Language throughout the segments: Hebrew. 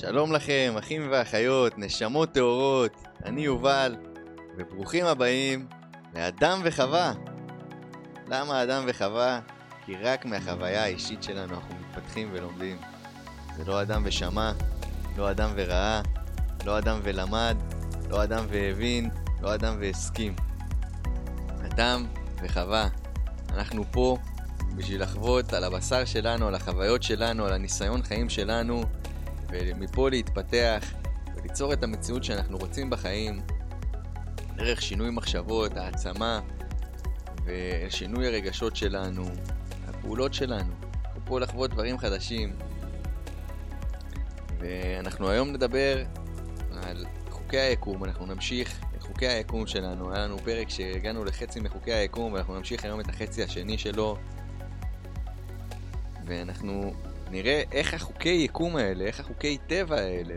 שלום לכם, אחים ואחיות, נשמות טהורות, אני יובל, וברוכים הבאים לאדם וחווה. למה אדם וחווה? כי רק מהחוויה האישית שלנו אנחנו מתפתחים ולומדים. זה לא אדם ושמע, לא אדם וראה, לא אדם ולמד, לא אדם והבין, לא אדם והסכים. אדם וחווה. אנחנו פה בשביל לחוות על הבשר שלנו, על החוויות שלנו, על הניסיון חיים שלנו, ומפה להתפתח וליצור את המציאות שאנחנו רוצים בחיים דרך שינוי מחשבות, העצמה ושינוי הרגשות שלנו, הפעולות שלנו. אנחנו פה לחוות דברים חדשים. ואנחנו היום נדבר על חוקי היקום, אנחנו נמשיך את חוקי היקום שלנו. היה לנו פרק שהגענו לחצי מחוקי היקום ואנחנו נמשיך היום את החצי השני שלו. ואנחנו נראה איך החוקי יקום האלה, איך החוקי טבע האלה,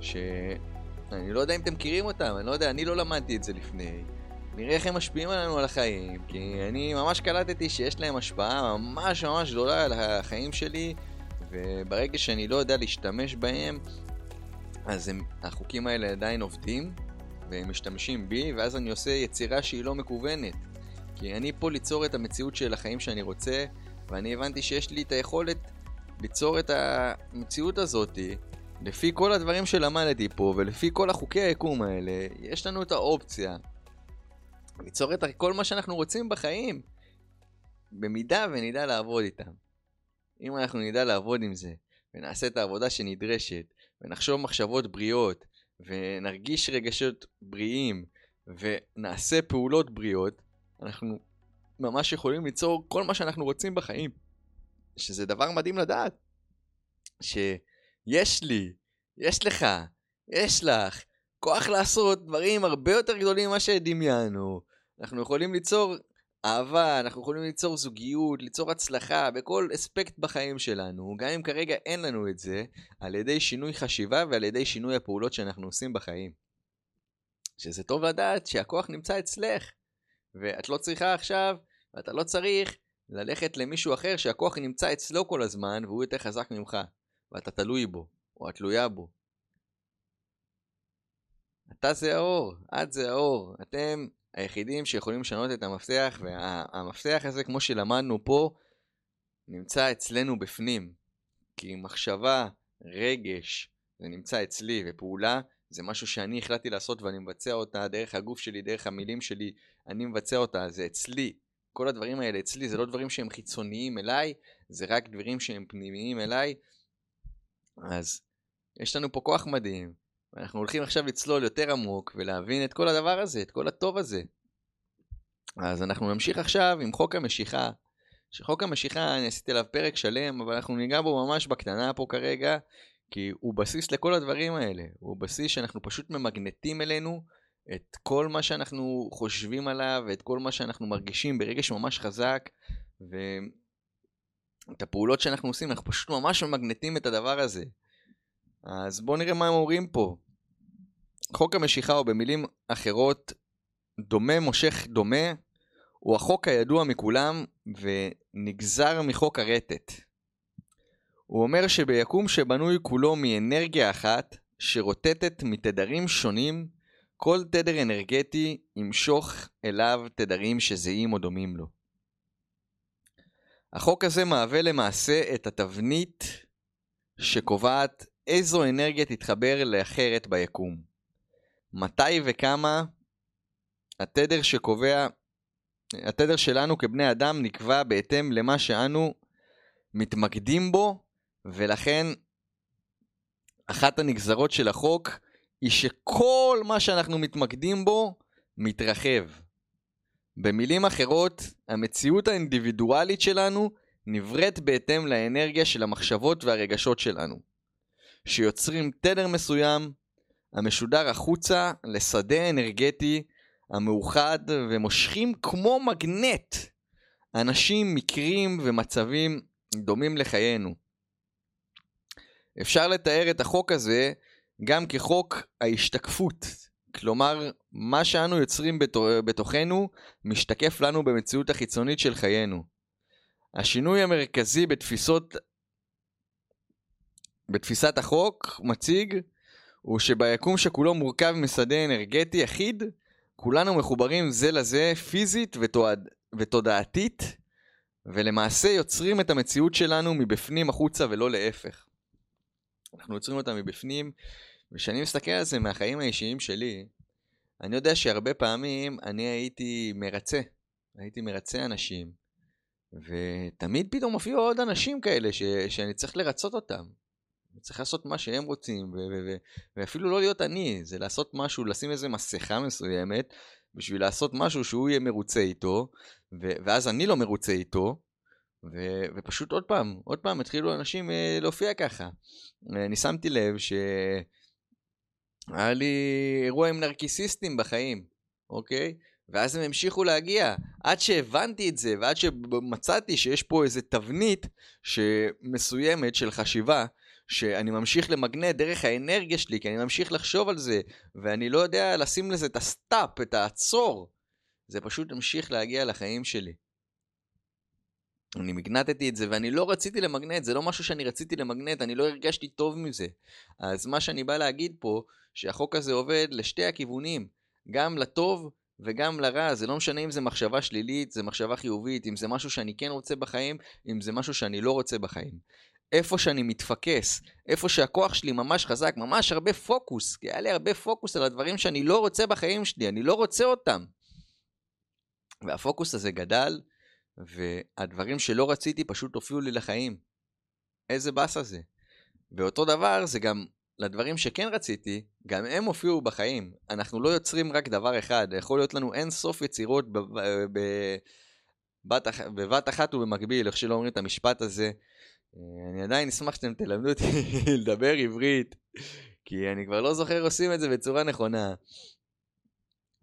שאני לא יודע אם אתם מכירים אותם, אני לא יודע, אני לא למדתי את זה לפני. נראה איך הם משפיעים עלינו על החיים, כי אני ממש קלטתי שיש להם השפעה ממש ממש גדולה על החיים שלי, וברגע שאני לא יודע להשתמש בהם, אז הם, החוקים האלה עדיין עובדים, והם משתמשים בי, ואז אני עושה יצירה שהיא לא מקוונת. כי אני פה ליצור את המציאות של החיים שאני רוצה, ואני הבנתי שיש לי את היכולת ליצור את המציאות הזאת לפי כל הדברים שלמדתי פה ולפי כל החוקי היקום האלה, יש לנו את האופציה ליצור את כל מה שאנחנו רוצים בחיים, במידה ונדע לעבוד איתם. אם אנחנו נדע לעבוד עם זה, ונעשה את העבודה שנדרשת, ונחשוב מחשבות בריאות, ונרגיש רגשות בריאים, ונעשה פעולות בריאות, אנחנו ממש יכולים ליצור כל מה שאנחנו רוצים בחיים. שזה דבר מדהים לדעת. שיש לי, יש לך, יש לך, כוח לעשות דברים הרבה יותר גדולים ממה שדמיינו. אנחנו יכולים ליצור אהבה, אנחנו יכולים ליצור זוגיות, ליצור הצלחה בכל אספקט בחיים שלנו, גם אם כרגע אין לנו את זה, על ידי שינוי חשיבה ועל ידי שינוי הפעולות שאנחנו עושים בחיים. שזה טוב לדעת שהכוח נמצא אצלך, ואת לא צריכה עכשיו, ואתה לא צריך ללכת למישהו אחר שהכוח נמצא אצלו כל הזמן והוא יותר חזק ממך, ואתה תלוי בו, או את תלויה בו. אתה זה האור, את זה האור, אתם היחידים שיכולים לשנות את המפתח, והמפתח הזה, כמו שלמדנו פה, נמצא אצלנו בפנים. כי מחשבה, רגש, זה נמצא אצלי, ופעולה זה משהו שאני החלטתי לעשות ואני מבצע אותה דרך הגוף שלי, דרך המילים שלי, אני מבצע אותה, זה אצלי. כל הדברים האלה אצלי זה לא דברים שהם חיצוניים אליי, זה רק דברים שהם פנימיים אליי. אז יש לנו פה כוח מדהים, ואנחנו הולכים עכשיו לצלול יותר עמוק ולהבין את כל הדבר הזה, את כל הטוב הזה. אז אנחנו נמשיך עכשיו עם חוק המשיכה, שחוק המשיכה, אני עשיתי עליו פרק שלם, אבל אנחנו ניגע בו ממש בקטנה פה כרגע, כי הוא בסיס לכל הדברים האלה. הוא בסיס שאנחנו פשוט ממגנטים אלינו את כל מה שאנחנו חושבים עליו, ואת כל מה שאנחנו מרגישים ברגש ממש חזק, ואת הפעולות שאנחנו עושים, אנחנו פשוט ממש ממגנטים את הדבר הזה. אז בואו נראה מה הם אומרים פה. חוק המשיכה, או במילים אחרות, דומה מושך דומה, הוא החוק הידוע מכולם ונגזר מחוק הרטט. הוא אומר שביקום שבנוי כולו מאנרגיה אחת, שרוטטת מתדרים שונים, כל תדר אנרגטי ימשוך אליו תדרים שזהים או דומים לו. החוק הזה מהווה למעשה את התבנית שקובעת איזו אנרגיה תתחבר לאחרת ביקום. מתי וכמה התדר שקובע, התדר שלנו כבני אדם נקבע בהתאם למה שאנו מתמקדים בו, ולכן אחת הנגזרות של החוק היא שכל מה שאנחנו מתמקדים בו מתרחב. במילים אחרות, המציאות האינדיבידואלית שלנו נבראת בהתאם לאנרגיה של המחשבות והרגשות שלנו, שיוצרים תדר מסוים המשודר החוצה לשדה אנרגטי המאוחד ומושכים כמו מגנט אנשים, מקרים ומצבים דומים לחיינו. אפשר לתאר את החוק הזה גם כחוק ההשתקפות. כלומר, מה שאנו יוצרים בתוכנו משתקף לנו במציאות החיצונית של חיינו. השינוי המרכזי בתפיסות בתפיסת החוק מציג הוא שביקום שכולו מורכב משדה אנרגטי אחיד, כולנו מחוברים זה לזה פיזית ותועד... ותודעתית, ולמעשה יוצרים את המציאות שלנו מבפנים החוצה ולא להפך. אנחנו יוצרים אותה מבפנים, וכשאני מסתכל על זה מהחיים האישיים שלי, אני יודע שהרבה פעמים אני הייתי מרצה, הייתי מרצה אנשים, ותמיד פתאום הופיעו עוד אנשים כאלה ש... שאני צריך לרצות אותם. צריך לעשות מה שהם רוצים, ו- ו- ו- ואפילו לא להיות אני, זה לעשות משהו, לשים איזה מסכה מסוימת, בשביל לעשות משהו שהוא יהיה מרוצה איתו, ו- ואז אני לא מרוצה איתו, ו- ופשוט עוד פעם, עוד פעם התחילו אנשים אה, להופיע ככה. אני שמתי לב שהיה לי אירוע עם נרקיסיסטים בחיים, אוקיי? ואז הם המשיכו להגיע, עד שהבנתי את זה, ועד שמצאתי שיש פה איזה תבנית מסוימת של חשיבה, שאני ממשיך למגנט דרך האנרגיה שלי, כי אני ממשיך לחשוב על זה, ואני לא יודע לשים לזה את ה stop, את העצור. זה פשוט המשיך להגיע לחיים שלי. אני מגנטתי את זה, ואני לא רציתי למגנט, זה לא משהו שאני רציתי למגנט, אני לא הרגשתי טוב מזה. אז מה שאני בא להגיד פה, שהחוק הזה עובד לשתי הכיוונים, גם לטוב וגם לרע, זה לא משנה אם זה מחשבה שלילית, זה מחשבה חיובית, אם זה משהו שאני כן רוצה בחיים, אם זה משהו שאני לא רוצה בחיים. איפה שאני מתפקס, איפה שהכוח שלי ממש חזק, ממש הרבה פוקוס, כי היה לי הרבה פוקוס על הדברים שאני לא רוצה בחיים שלי, אני לא רוצה אותם. והפוקוס הזה גדל, והדברים שלא רציתי פשוט הופיעו לי לחיים. איזה באסה זה. ואותו דבר זה גם לדברים שכן רציתי, גם הם הופיעו בחיים. אנחנו לא יוצרים רק דבר אחד, יכול להיות לנו אין סוף יצירות בבת, בבת אחת ובמקביל, איך שלא אומרים את המשפט הזה. אני עדיין אשמח שאתם תלמדו אותי לדבר עברית, כי אני כבר לא זוכר עושים את זה בצורה נכונה.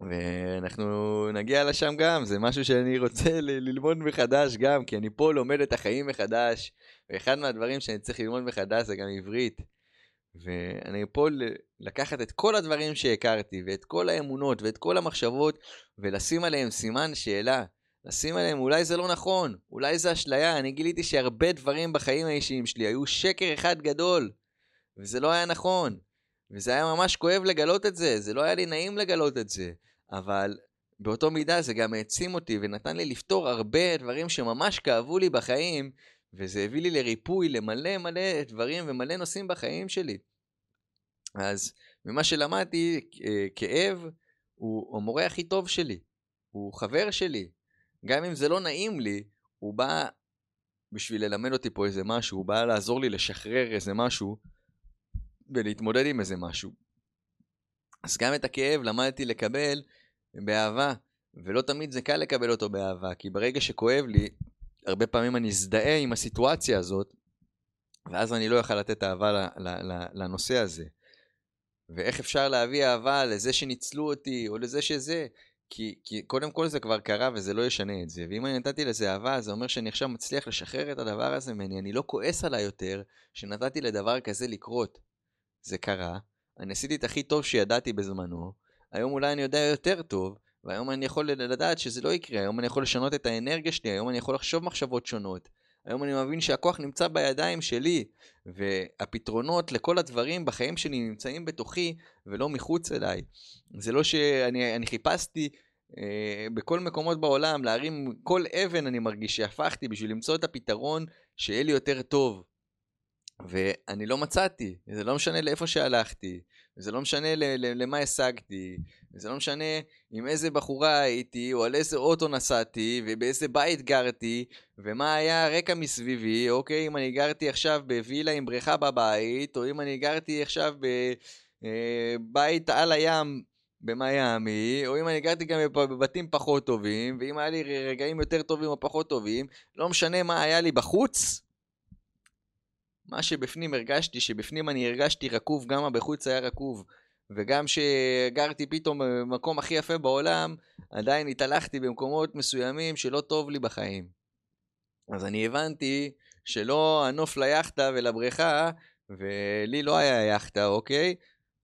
ואנחנו נגיע לשם גם, זה משהו שאני רוצה ללמוד מחדש גם, כי אני פה לומד את החיים מחדש, ואחד מהדברים שאני צריך ללמוד מחדש זה גם עברית. ואני פה לקחת את כל הדברים שהכרתי, ואת כל האמונות, ואת כל המחשבות, ולשים עליהם סימן שאלה. לשים עליהם, אולי זה לא נכון, אולי זה אשליה, אני גיליתי שהרבה דברים בחיים האישיים שלי היו שקר אחד גדול, וזה לא היה נכון, וזה היה ממש כואב לגלות את זה, זה לא היה לי נעים לגלות את זה, אבל באותו מידה זה גם העצים אותי ונתן לי לפתור הרבה דברים שממש כאבו לי בחיים, וזה הביא לי לריפוי למלא מלא דברים ומלא נושאים בחיים שלי. אז ממה שלמדתי, אה, כאב הוא המורה הכי טוב שלי, הוא חבר שלי, גם אם זה לא נעים לי, הוא בא בשביל ללמד אותי פה איזה משהו, הוא בא לעזור לי לשחרר איזה משהו ולהתמודד עם איזה משהו. אז גם את הכאב למדתי לקבל באהבה, ולא תמיד זה קל לקבל אותו באהבה, כי ברגע שכואב לי, הרבה פעמים אני אזדהה עם הסיטואציה הזאת, ואז אני לא אוכל לתת אהבה לנושא הזה. ואיך אפשר להביא אהבה לזה שניצלו אותי, או לזה שזה? כי, כי קודם כל זה כבר קרה וזה לא ישנה את זה. ואם אני נתתי לזה אהבה, זה אומר שאני עכשיו מצליח לשחרר את הדבר הזה ממני. אני לא כועס עליי יותר שנתתי לדבר כזה לקרות. זה קרה, אני עשיתי את הכי טוב שידעתי בזמנו, היום אולי אני יודע יותר טוב, והיום אני יכול לדעת שזה לא יקרה, היום אני יכול לשנות את האנרגיה שלי, היום אני יכול לחשוב מחשבות שונות. היום אני מבין שהכוח נמצא בידיים שלי, והפתרונות לכל הדברים בחיים שלי נמצאים בתוכי ולא מחוץ אליי. זה לא שאני חיפשתי אה, בכל מקומות בעולם, להרים כל אבן אני מרגיש שהפכתי בשביל למצוא את הפתרון שיהיה לי יותר טוב. ואני לא מצאתי, זה לא משנה לאיפה שהלכתי, וזה לא משנה ל- ל- למה השגתי, וזה לא משנה עם איזה בחורה הייתי, או על איזה אוטו נסעתי, ובאיזה בית גרתי, ומה היה הרקע מסביבי, אוקיי, אם אני גרתי עכשיו בווילה עם בריכה בבית, או אם אני גרתי עכשיו בבית אה, על הים במיאמי, או אם אני גרתי גם בבתים פחות טובים, ואם היה לי רגעים יותר טובים או פחות טובים, לא משנה מה היה לי בחוץ, מה שבפנים הרגשתי, שבפנים אני הרגשתי רקוב, גם הבחוץ היה רקוב. וגם שגרתי פתאום במקום הכי יפה בעולם, עדיין התהלכתי במקומות מסוימים שלא טוב לי בחיים. אז אני הבנתי שלא הנוף ליאכטה ולבריכה, ולי לא היה יאכטה, אוקיי?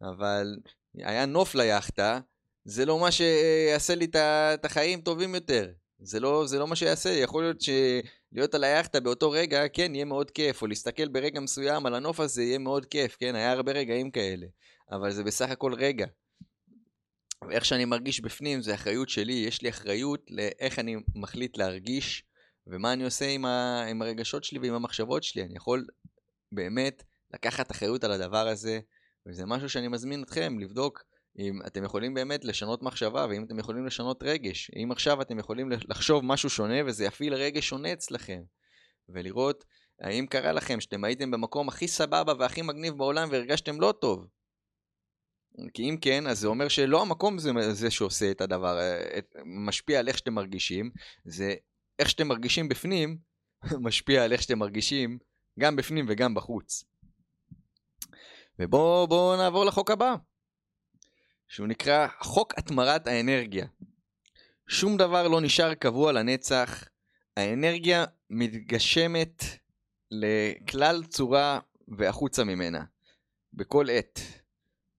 אבל היה נוף ליאכטה, זה לא מה שיעשה לי את החיים טובים יותר. זה לא, זה לא מה שיעשה, יכול להיות שלהיות על היאכטה באותו רגע, כן, יהיה מאוד כיף, או להסתכל ברגע מסוים על הנוף הזה יהיה מאוד כיף, כן, היה הרבה רגעים כאלה, אבל זה בסך הכל רגע. ואיך שאני מרגיש בפנים זה אחריות שלי, יש לי אחריות לאיך אני מחליט להרגיש, ומה אני עושה עם, ה, עם הרגשות שלי ועם המחשבות שלי. אני יכול באמת לקחת אחריות על הדבר הזה, וזה משהו שאני מזמין אתכם לבדוק אם אתם יכולים באמת לשנות מחשבה, ואם אתם יכולים לשנות רגש. אם עכשיו אתם יכולים לחשוב משהו שונה וזה יפעיל רגש שונה אצלכם. ולראות האם קרה לכם שאתם הייתם במקום הכי סבבה והכי מגניב בעולם והרגשתם לא טוב. כי אם כן, אז זה אומר שלא המקום זה, זה שעושה את הדבר, את, משפיע על איך שאתם מרגישים, זה איך שאתם מרגישים בפנים, משפיע על איך שאתם מרגישים גם בפנים וגם בחוץ. ובואו נעבור לחוק הבא. שהוא נקרא חוק התמרת האנרגיה. שום דבר לא נשאר קבוע לנצח, האנרגיה מתגשמת לכלל צורה והחוצה ממנה, בכל עת.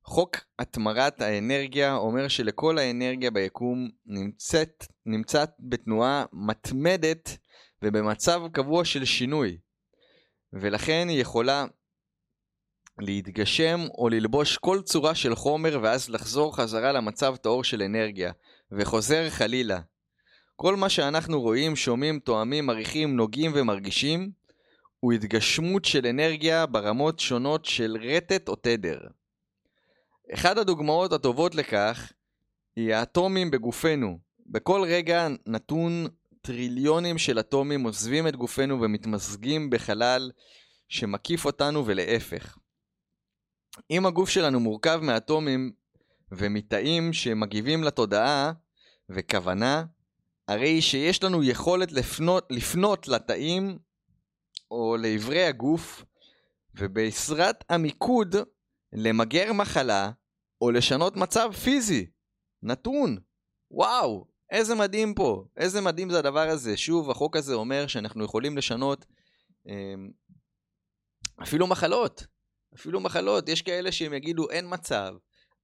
חוק התמרת האנרגיה אומר שלכל האנרגיה ביקום נמצאת, נמצאת בתנועה מתמדת ובמצב קבוע של שינוי, ולכן היא יכולה להתגשם או ללבוש כל צורה של חומר ואז לחזור חזרה למצב טהור של אנרגיה, וחוזר חלילה. כל מה שאנחנו רואים, שומעים, תואמים, מריחים, נוגעים ומרגישים, הוא התגשמות של אנרגיה ברמות שונות של רטט או תדר. אחת הדוגמאות הטובות לכך היא האטומים בגופנו. בכל רגע נתון טריליונים של אטומים עוזבים את גופנו ומתמזגים בחלל שמקיף אותנו ולהפך. אם הגוף שלנו מורכב מאטומים ומתאים שמגיבים לתודעה וכוונה, הרי שיש לנו יכולת לפנות, לפנות לתאים או לאיברי הגוף, ובעזרת המיקוד למגר מחלה או לשנות מצב פיזי. נתון. וואו, איזה מדהים פה. איזה מדהים זה הדבר הזה. שוב, החוק הזה אומר שאנחנו יכולים לשנות אה, אפילו מחלות. אפילו מחלות, יש כאלה שהם יגידו אין מצב,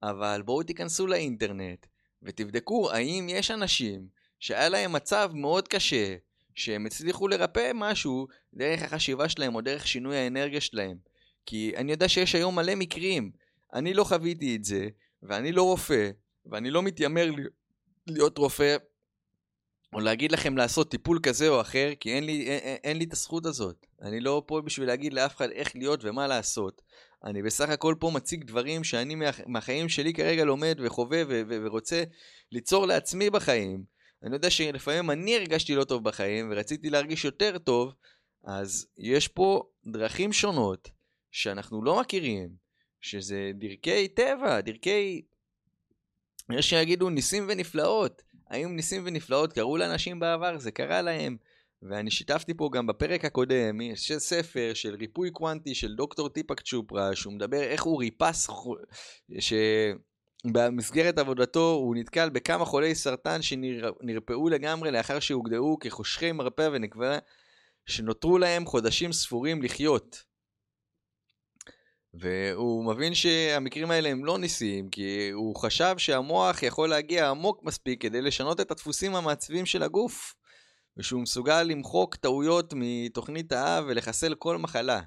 אבל בואו תיכנסו לאינטרנט ותבדקו האם יש אנשים שהיה להם מצב מאוד קשה, שהם הצליחו לרפא משהו דרך החשיבה שלהם או דרך שינוי האנרגיה שלהם. כי אני יודע שיש היום מלא מקרים, אני לא חוויתי את זה, ואני לא רופא, ואני לא מתיימר להיות רופא, או להגיד לכם לעשות טיפול כזה או אחר, כי אין לי, אין, אין לי את הזכות הזאת. אני לא פה בשביל להגיד לאף אחד איך להיות ומה לעשות. אני בסך הכל פה מציג דברים שאני מה, מהחיים שלי כרגע לומד וחווה ו- ו- ורוצה ליצור לעצמי בחיים. אני יודע שלפעמים אני הרגשתי לא טוב בחיים ורציתי להרגיש יותר טוב, אז יש פה דרכים שונות שאנחנו לא מכירים, שזה דרכי טבע, דרכי... יש שיגידו ניסים ונפלאות. האם ניסים ונפלאות קרו לאנשים בעבר? זה קרה להם. ואני שיתפתי פה גם בפרק הקודם, יש ספר של ריפוי קוונטי של דוקטור טיפק צ'ופרה, שהוא מדבר איך הוא ריפס, שבמסגרת עבודתו הוא נתקל בכמה חולי סרטן שנרפאו לגמרי לאחר שהוגדרו כחושכי מרפא ונקבע שנותרו להם חודשים ספורים לחיות. והוא מבין שהמקרים האלה הם לא ניסיים, כי הוא חשב שהמוח יכול להגיע עמוק מספיק כדי לשנות את הדפוסים המעצבים של הגוף. ושהוא מסוגל למחוק טעויות מתוכנית האב ולחסל כל מחלה.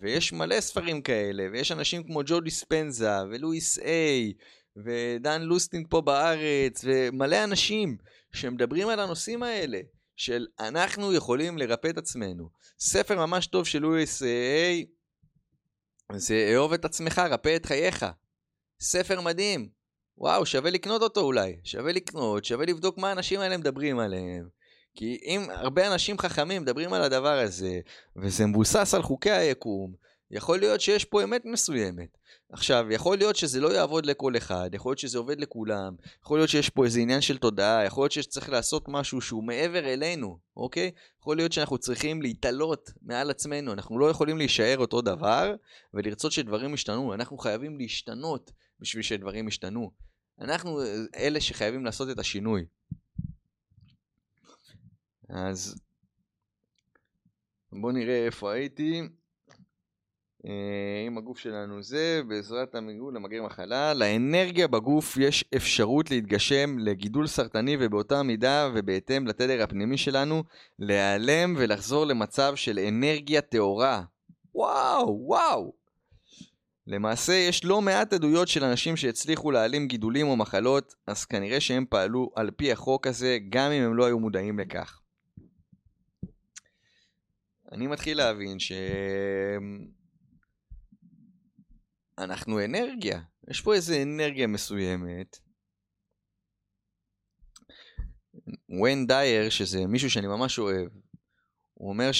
ויש מלא ספרים כאלה, ויש אנשים כמו ג'ו דיספנזה, ולואיס איי, ודן לוסטינג פה בארץ, ומלא אנשים שמדברים על הנושאים האלה, של אנחנו יכולים לרפא את עצמנו. ספר ממש טוב של לואיס איי, זה אהוב את עצמך, רפא את חייך. ספר מדהים. וואו, שווה לקנות אותו אולי. שווה לקנות, שווה לבדוק מה האנשים האלה מדברים עליהם. כי אם הרבה אנשים חכמים מדברים על הדבר הזה, וזה מבוסס על חוקי היקום, יכול להיות שיש פה אמת מסוימת. עכשיו, יכול להיות שזה לא יעבוד לכל אחד, יכול להיות שזה עובד לכולם, יכול להיות שיש פה איזה עניין של תודעה, יכול להיות שצריך לעשות משהו שהוא מעבר אלינו, אוקיי? יכול להיות שאנחנו צריכים להתעלות מעל עצמנו, אנחנו לא יכולים להישאר אותו דבר ולרצות שדברים ישתנו, אנחנו חייבים להשתנות בשביל שדברים ישתנו. אנחנו אלה שחייבים לעשות את השינוי. אז בואו נראה איפה הייתי. אה, אם הגוף שלנו זה, בעזרת המיגול למגר מחלה, לאנרגיה בגוף יש אפשרות להתגשם לגידול סרטני ובאותה מידה ובהתאם לתדר הפנימי שלנו, להיעלם ולחזור למצב של אנרגיה טהורה. וואו, וואו. למעשה יש לא מעט עדויות של אנשים שהצליחו להעלים גידולים או מחלות, אז כנראה שהם פעלו על פי החוק הזה גם אם הם לא היו מודעים לכך. אני מתחיל להבין ש... אנחנו אנרגיה. יש פה איזה אנרגיה מסוימת. ווין דייר, שזה מישהו שאני ממש אוהב, הוא אומר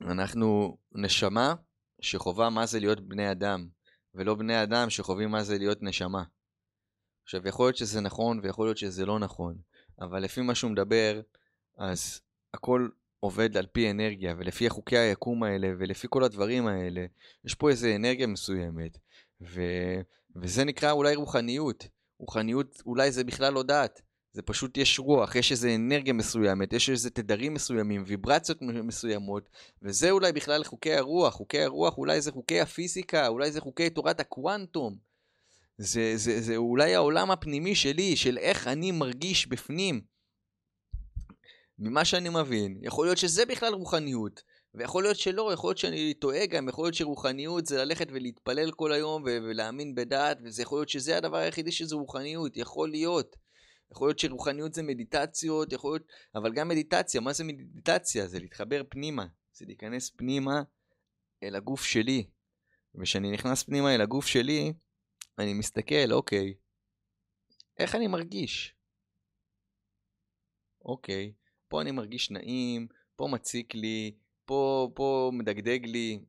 שאנחנו נשמה שחווה מה זה להיות בני אדם, ולא בני אדם שחווים מה זה להיות נשמה. עכשיו, יכול להיות שזה נכון ויכול להיות שזה לא נכון, אבל לפי מה שהוא מדבר, אז הכל עובד על פי אנרגיה, ולפי חוקי היקום האלה, ולפי כל הדברים האלה, יש פה איזה אנרגיה מסוימת, ו... וזה נקרא אולי רוחניות. רוחניות אולי זה בכלל לא דת, זה פשוט יש רוח, יש איזה אנרגיה מסוימת, יש איזה תדרים מסוימים, ויברציות מסוימות, וזה אולי בכלל חוקי הרוח, חוקי הרוח אולי זה חוקי הפיזיקה, אולי זה חוקי תורת הקוונטום. זה, זה, זה אולי העולם הפנימי שלי, של איך אני מרגיש בפנים. ממה שאני מבין, יכול להיות שזה בכלל רוחניות, ויכול להיות שלא, יכול להיות שאני טועה גם, יכול להיות שרוחניות זה ללכת ולהתפלל כל היום ו- ולהאמין בדעת, וזה יכול להיות שזה הדבר היחידי שזה רוחניות, יכול להיות. יכול להיות שרוחניות זה מדיטציות, יכול להיות, אבל גם מדיטציה, מה זה מדיטציה? זה להתחבר פנימה, זה להיכנס פנימה אל הגוף שלי. וכשאני נכנס פנימה אל הגוף שלי, אני מסתכל, אוקיי, איך אני מרגיש? אוקיי, פה אני מרגיש נעים, פה מציק לי, פה, פה מדגדג לי.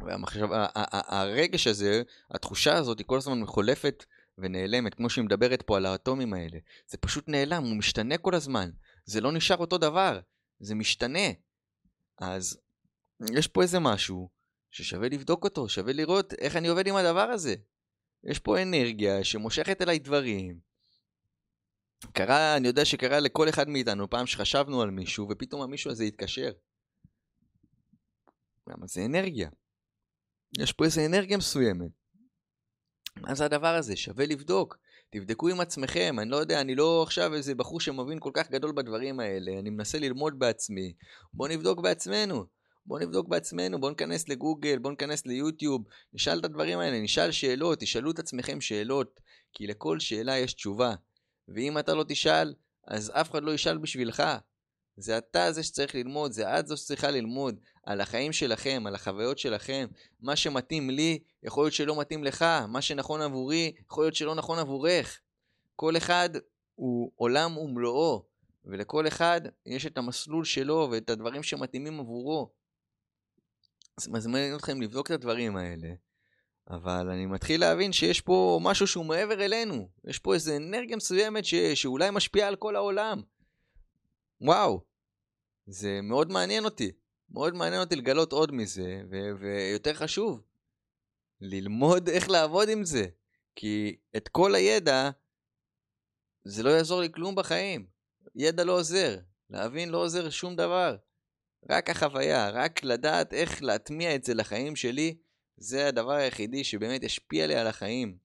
והמחשב, הרגש הזה, התחושה הזאת היא כל הזמן מחולפת ונעלמת, כמו שהיא מדברת פה על האטומים האלה. זה פשוט נעלם, הוא משתנה כל הזמן. זה לא נשאר אותו דבר, זה משתנה. אז יש פה איזה משהו ששווה לבדוק אותו, שווה לראות איך אני עובד עם הדבר הזה. יש פה אנרגיה שמושכת אליי דברים, קרה, אני יודע שקרה לכל אחד מאיתנו פעם שחשבנו על מישהו, ופתאום המישהו הזה התקשר. למה זה אנרגיה? יש פה איזה אנרגיה מסוימת. מה זה הדבר הזה? שווה לבדוק. תבדקו עם עצמכם, אני לא יודע, אני לא עכשיו איזה בחור שמבין כל כך גדול בדברים האלה, אני מנסה ללמוד בעצמי. בואו נבדוק בעצמנו. בואו נבדוק בעצמנו, בואו ניכנס לגוגל, בואו ניכנס ליוטיוב, נשאל את הדברים האלה, נשאל שאלות, תשאלו את עצמכם שאלות, כי לכל שאלה יש תשובה. ואם אתה לא תשאל, אז אף אחד לא ישאל בשבילך. זה אתה זה שצריך ללמוד, זה את זו שצריכה ללמוד על החיים שלכם, על החוויות שלכם. מה שמתאים לי, יכול להיות שלא מתאים לך. מה שנכון עבורי, יכול להיות שלא נכון עבורך. כל אחד הוא עולם ומלואו, ולכל אחד יש את המסלול שלו ואת הדברים שמתאימים עבורו. אז מזמין אתכם לבדוק את הדברים האלה. אבל אני מתחיל להבין שיש פה משהו שהוא מעבר אלינו. יש פה איזו אנרגיה מסוימת ש... שאולי משפיעה על כל העולם. וואו, זה מאוד מעניין אותי. מאוד מעניין אותי לגלות עוד מזה, ו... ויותר חשוב, ללמוד איך לעבוד עם זה. כי את כל הידע, זה לא יעזור לי כלום בחיים. ידע לא עוזר, להבין לא עוזר שום דבר. רק החוויה, רק לדעת איך להטמיע את זה לחיים שלי, זה הדבר היחידי שבאמת השפיע לי על החיים.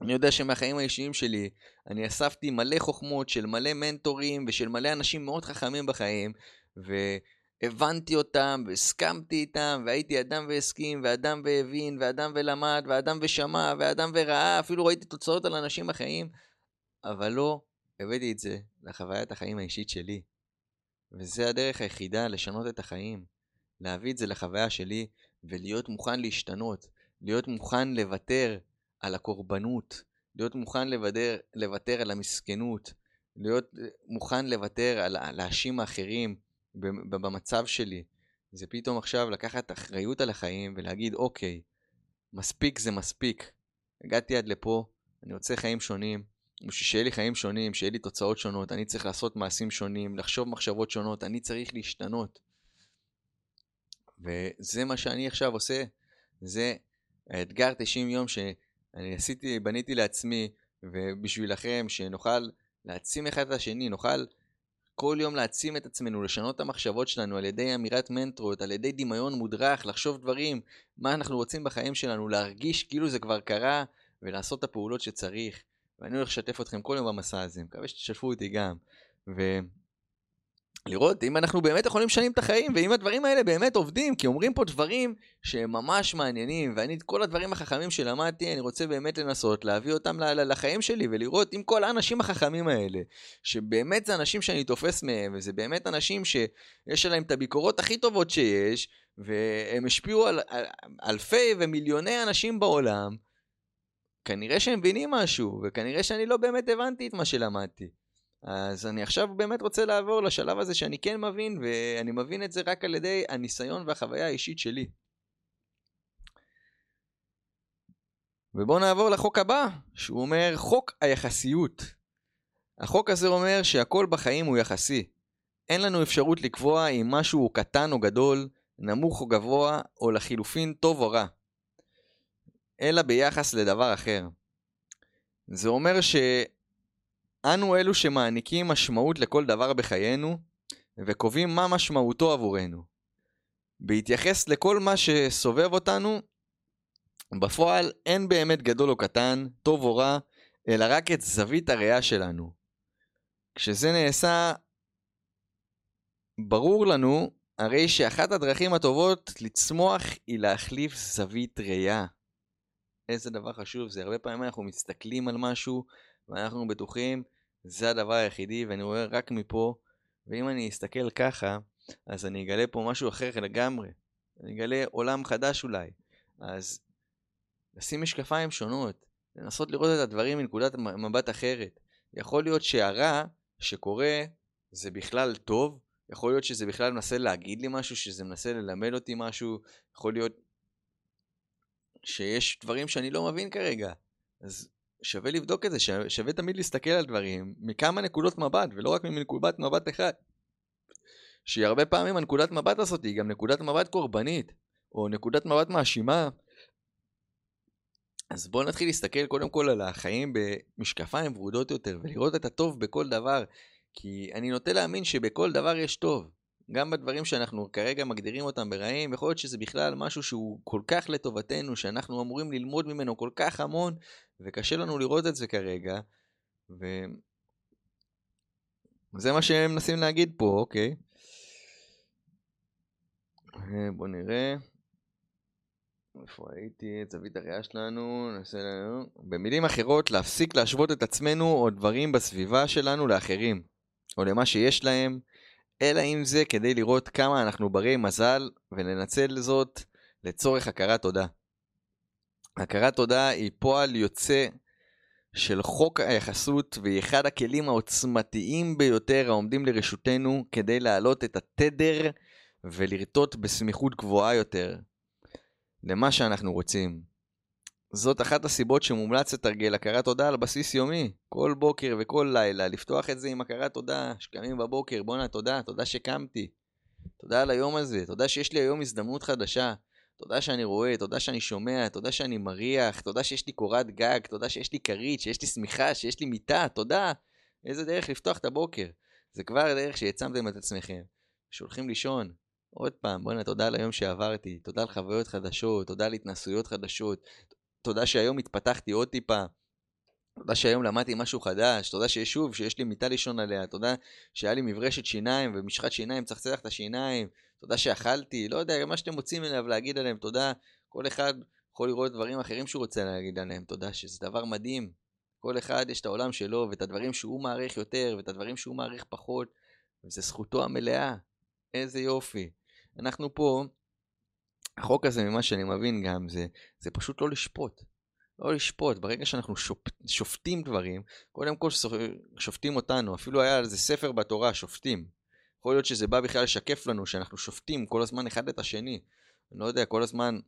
אני יודע שמהחיים האישיים שלי, אני אספתי מלא חוכמות של מלא מנטורים ושל מלא אנשים מאוד חכמים בחיים, והבנתי אותם, והסכמתי איתם, והייתי אדם והסכים, ואדם והבין, ואדם ולמד, ואדם ושמע, ואדם וראה, אפילו ראיתי תוצאות על אנשים בחיים, אבל לא הבאתי את זה לחוויית החיים האישית שלי. וזה הדרך היחידה לשנות את החיים. להביא את זה לחוויה שלי, ולהיות מוכן להשתנות, להיות מוכן לוותר על הקורבנות, להיות מוכן לוותר, לוותר על המסכנות, להיות מוכן לוותר על להאשים האחרים במצב שלי. זה פתאום עכשיו לקחת אחריות על החיים ולהגיד, אוקיי, מספיק זה מספיק. הגעתי עד לפה, אני רוצה חיים שונים. בשביל שיהיה לי חיים שונים, שיהיה לי תוצאות שונות, אני צריך לעשות מעשים שונים, לחשוב מחשבות שונות, אני צריך להשתנות. וזה מה שאני עכשיו עושה, זה האתגר 90 יום שאני עשיתי, בניתי לעצמי, ובשבילכם, שנוכל להעצים אחד את השני, נוכל כל יום להעצים את עצמנו, לשנות את המחשבות שלנו על ידי אמירת מנטרות, על ידי דמיון מודרך, לחשוב דברים, מה אנחנו רוצים בחיים שלנו, להרגיש כאילו זה כבר קרה, ולעשות את הפעולות שצריך. ואני הולך לשתף אתכם כל יום במסע הזה, מקווה שתשתפו אותי גם. ו... לראות אם אנחנו באמת יכולים לשנים את החיים, ואם הדברים האלה באמת עובדים, כי אומרים פה דברים שהם ממש מעניינים, ואני את כל הדברים החכמים שלמדתי, אני רוצה באמת לנסות להביא אותם לחיים שלי, ולראות אם כל האנשים החכמים האלה, שבאמת זה אנשים שאני תופס מהם, וזה באמת אנשים שיש עליהם את הביקורות הכי טובות שיש, והם השפיעו על, על אלפי ומיליוני אנשים בעולם, כנראה שהם מבינים משהו, וכנראה שאני לא באמת הבנתי את מה שלמדתי. אז אני עכשיו באמת רוצה לעבור לשלב הזה שאני כן מבין, ואני מבין את זה רק על ידי הניסיון והחוויה האישית שלי. ובואו נעבור לחוק הבא, שהוא אומר חוק היחסיות. החוק הזה אומר שהכל בחיים הוא יחסי. אין לנו אפשרות לקבוע אם משהו הוא קטן או גדול, נמוך או גבוה, או לחילופין טוב או רע. אלא ביחס לדבר אחר. זה אומר ש... אנו אלו שמעניקים משמעות לכל דבר בחיינו, וקובעים מה משמעותו עבורנו. בהתייחס לכל מה שסובב אותנו, בפועל אין באמת גדול או קטן, טוב או רע, אלא רק את זווית הראייה שלנו. כשזה נעשה, ברור לנו הרי שאחת הדרכים הטובות לצמוח היא להחליף זווית ראייה. איזה דבר חשוב זה, הרבה פעמים אנחנו מסתכלים על משהו ואנחנו בטוחים זה הדבר היחידי, ואני רואה רק מפה, ואם אני אסתכל ככה, אז אני אגלה פה משהו אחר לגמרי. אני אגלה עולם חדש אולי. אז לשים משקפיים שונות, לנסות לראות את הדברים מנקודת מבט אחרת. יכול להיות שהרע שקורה זה בכלל טוב, יכול להיות שזה בכלל מנסה להגיד לי משהו, שזה מנסה ללמד אותי משהו, יכול להיות שיש דברים שאני לא מבין כרגע. אז שווה לבדוק את זה, שווה תמיד להסתכל על דברים מכמה נקודות מבט, ולא רק מנקודת מבט אחד. שהיא הרבה פעמים הנקודת מבט הזאת היא גם נקודת מבט קורבנית, או נקודת מבט מאשימה. אז בואו נתחיל להסתכל קודם כל על החיים במשקפיים ורודות יותר, ולראות את הטוב בכל דבר, כי אני נוטה להאמין שבכל דבר יש טוב. גם בדברים שאנחנו כרגע מגדירים אותם ברעים, יכול להיות שזה בכלל משהו שהוא כל כך לטובתנו, שאנחנו אמורים ללמוד ממנו כל כך המון, וקשה לנו לראות את זה כרגע, וזה מה שהם מנסים להגיד פה, אוקיי. בואו נראה. איפה הייתי? את זווית הראייה שלנו, נעשה לנו... במילים אחרות, להפסיק להשוות את עצמנו או דברים בסביבה שלנו לאחרים, או למה שיש להם, אלא אם זה כדי לראות כמה אנחנו ברי מזל, ולנצל זאת לצורך הכרת תודה. הכרת תודה היא פועל יוצא של חוק היחסות והיא אחד הכלים העוצמתיים ביותר העומדים לרשותנו כדי להעלות את התדר ולרטוט בסמיכות גבוהה יותר למה שאנחנו רוצים. זאת אחת הסיבות שמומלץ לתרגל הכרת תודה על בסיס יומי, כל בוקר וכל לילה, לפתוח את זה עם הכרת תודה, שקמים בבוקר, בואנה תודה, תודה שקמתי, תודה על היום הזה, תודה שיש לי היום הזדמנות חדשה, תודה שאני רואה, תודה שאני שומע, תודה שאני מריח, תודה שיש לי קורת גג, תודה שיש לי כרית, שיש לי שמיכה, שיש לי מיטה, תודה. איזה דרך לפתוח את הבוקר. זה כבר דרך שהעצמתם את עצמכם. שהולכים לישון, עוד פעם, בוא'נה, תודה על היום שעברתי, תודה על חוויות חדשות, תודה על התנסויות חדשות, תודה שהיום התפתחתי עוד טיפה, תודה שהיום למדתי משהו חדש, תודה שיש שוב, שיש לי מיטה לישון עליה, תודה שהיה לי מברשת שיניים ומשחת שיניים, צחצח את השיניים, תודה שאכלתי, לא יודע, מה שאתם מוצאים אליו להגיד עליהם. תודה, כל אחד יכול לראות דברים אחרים שהוא רוצה להגיד עליהם. תודה, שזה דבר מדהים. כל אחד יש את העולם שלו ואת הדברים שהוא מעריך יותר ואת הדברים שהוא מעריך פחות, וזו זכותו המלאה. איזה יופי. אנחנו פה, החוק הזה, ממה שאני מבין גם, זה, זה פשוט לא לשפוט. לא לשפוט, ברגע שאנחנו שופ, שופטים דברים, קודם כל שופטים אותנו, אפילו היה על זה ספר בתורה, שופטים. יכול להיות שזה בא בכלל לשקף לנו שאנחנו שופטים כל הזמן אחד את השני. אני לא יודע, כל הזמן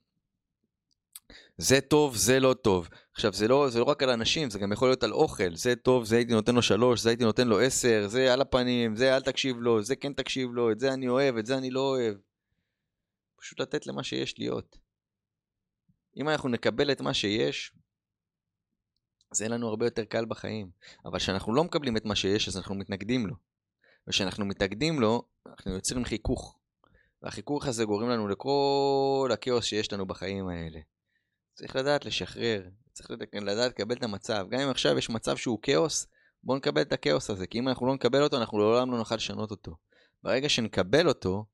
זה טוב, זה לא טוב. עכשיו, זה לא, זה לא רק על אנשים, זה גם יכול להיות על אוכל. זה טוב, זה הייתי נותן לו שלוש, זה הייתי נותן לו עשר, זה על הפנים, זה אל תקשיב לו, זה כן תקשיב לו, את זה אני אוהב, את זה אני לא אוהב. פשוט לתת למה שיש להיות. אם אנחנו נקבל את מה שיש, אז יהיה לנו הרבה יותר קל בחיים. אבל כשאנחנו לא מקבלים את מה שיש, אז אנחנו מתנגדים לו. וכשאנחנו מתאגדים לו, אנחנו יוצרים חיכוך. והחיכוך הזה גורם לנו לכל הכאוס שיש לנו בחיים האלה. צריך לדעת לשחרר, צריך לדעת לקבל את המצב. גם אם עכשיו יש מצב שהוא כאוס, בואו נקבל את הכאוס הזה, כי אם אנחנו לא נקבל אותו, אנחנו לעולם לא נוכל לשנות אותו. ברגע שנקבל אותו,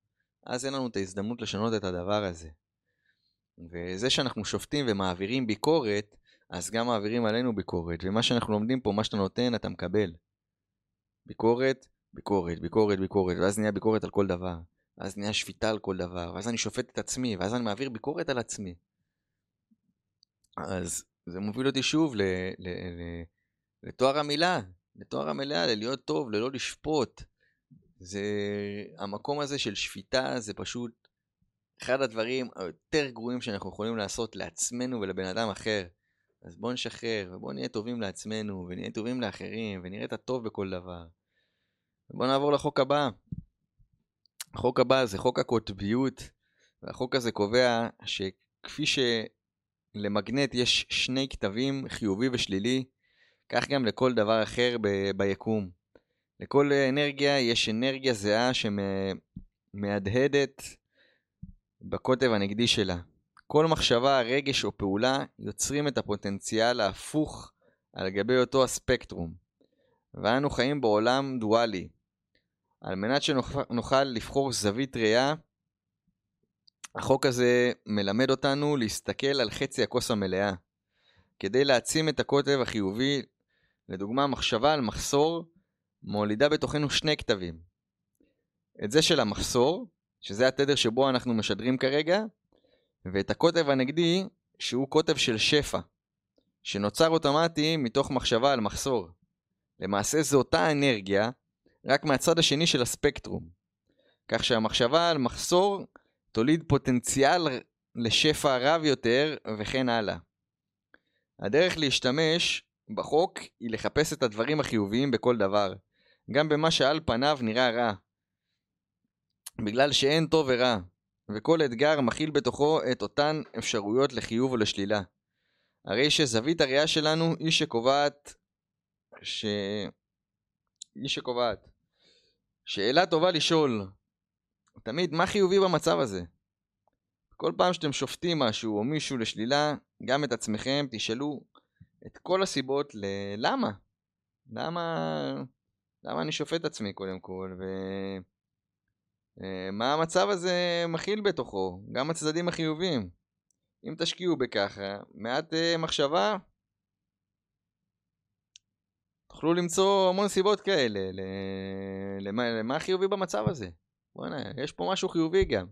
אז אין לנו את ההזדמנות לשנות את הדבר הזה. וזה שאנחנו שופטים ומעבירים ביקורת, אז גם מעבירים עלינו ביקורת. ומה שאנחנו לומדים פה, מה שאתה נותן, אתה מקבל. ביקורת, ביקורת, ביקורת, ביקורת, ואז נהיה ביקורת על כל דבר. ואז נהיה שפיטה על כל דבר, ואז אני שופט את עצמי, ואז אני מעביר ביקורת על עצמי. אז זה מוביל אותי שוב ל, ל, ל, לתואר המילה, לתואר המלאה, ללהיות טוב, ללא לשפוט. זה, המקום הזה של שפיטה זה פשוט אחד הדברים היותר גרועים שאנחנו יכולים לעשות לעצמנו ולבן אדם אחר. אז בואו נשחרר, ובואו נהיה טובים לעצמנו, ונהיה טובים לאחרים, ונראה את הטוב בכל דבר. בואו נעבור לחוק הבא. החוק הבא זה חוק הקוטביות, והחוק הזה קובע שכפי שלמגנט יש שני כתבים, חיובי ושלילי, כך גם לכל דבר אחר ב- ביקום. לכל אנרגיה יש אנרגיה זהה שמהדהדת בקוטב הנגדי שלה. כל מחשבה, רגש או פעולה יוצרים את הפוטנציאל ההפוך על גבי אותו הספקטרום. ואנו חיים בעולם דואלי. על מנת שנוכל לבחור זווית ראייה, החוק הזה מלמד אותנו להסתכל על חצי הכוס המלאה. כדי להעצים את הקוטב החיובי, לדוגמה, מחשבה על מחסור מולידה בתוכנו שני כתבים. את זה של המחסור, שזה התדר שבו אנחנו משדרים כרגע, ואת הקוטב הנגדי, שהוא קוטב של שפע, שנוצר אוטומטי מתוך מחשבה על מחסור. למעשה זו אותה אנרגיה, רק מהצד השני של הספקטרום. כך שהמחשבה על מחסור תוליד פוטנציאל לשפע רב יותר, וכן הלאה. הדרך להשתמש בחוק היא לחפש את הדברים החיוביים בכל דבר, גם במה שעל פניו נראה רע. בגלל שאין טוב ורע, וכל אתגר מכיל בתוכו את אותן אפשרויות לחיוב או לשלילה. הרי שזווית הראייה שלנו היא שקובעת ש... היא שקובעת. שאלה טובה לשאול, תמיד, מה חיובי במצב הזה? כל פעם שאתם שופטים משהו או מישהו לשלילה, גם את עצמכם, תשאלו את כל הסיבות ללמה. למה, למה אני שופט את עצמי קודם כל, ומה אה, המצב הזה מכיל בתוכו, גם הצדדים החיוביים. אם תשקיעו בככה, מעט uh, מחשבה, תוכלו למצוא המון סיבות כאלה למה, למה חיובי במצב הזה. בוא'נה, יש פה משהו חיובי גם.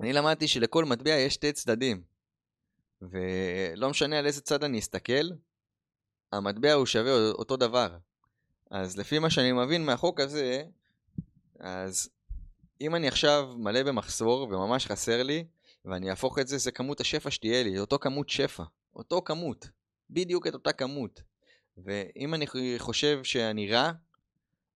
אני למדתי שלכל מטבע יש שתי צדדים. ולא משנה על איזה צד אני אסתכל, המטבע הוא שווה אותו דבר. אז לפי מה שאני מבין מהחוק הזה, אז אם אני עכשיו מלא במחסור וממש חסר לי, ואני אהפוך את זה, זה כמות השפע שתהיה לי, אותו כמות שפע, אותו כמות, בדיוק את אותה כמות. ואם אני חושב שאני רע,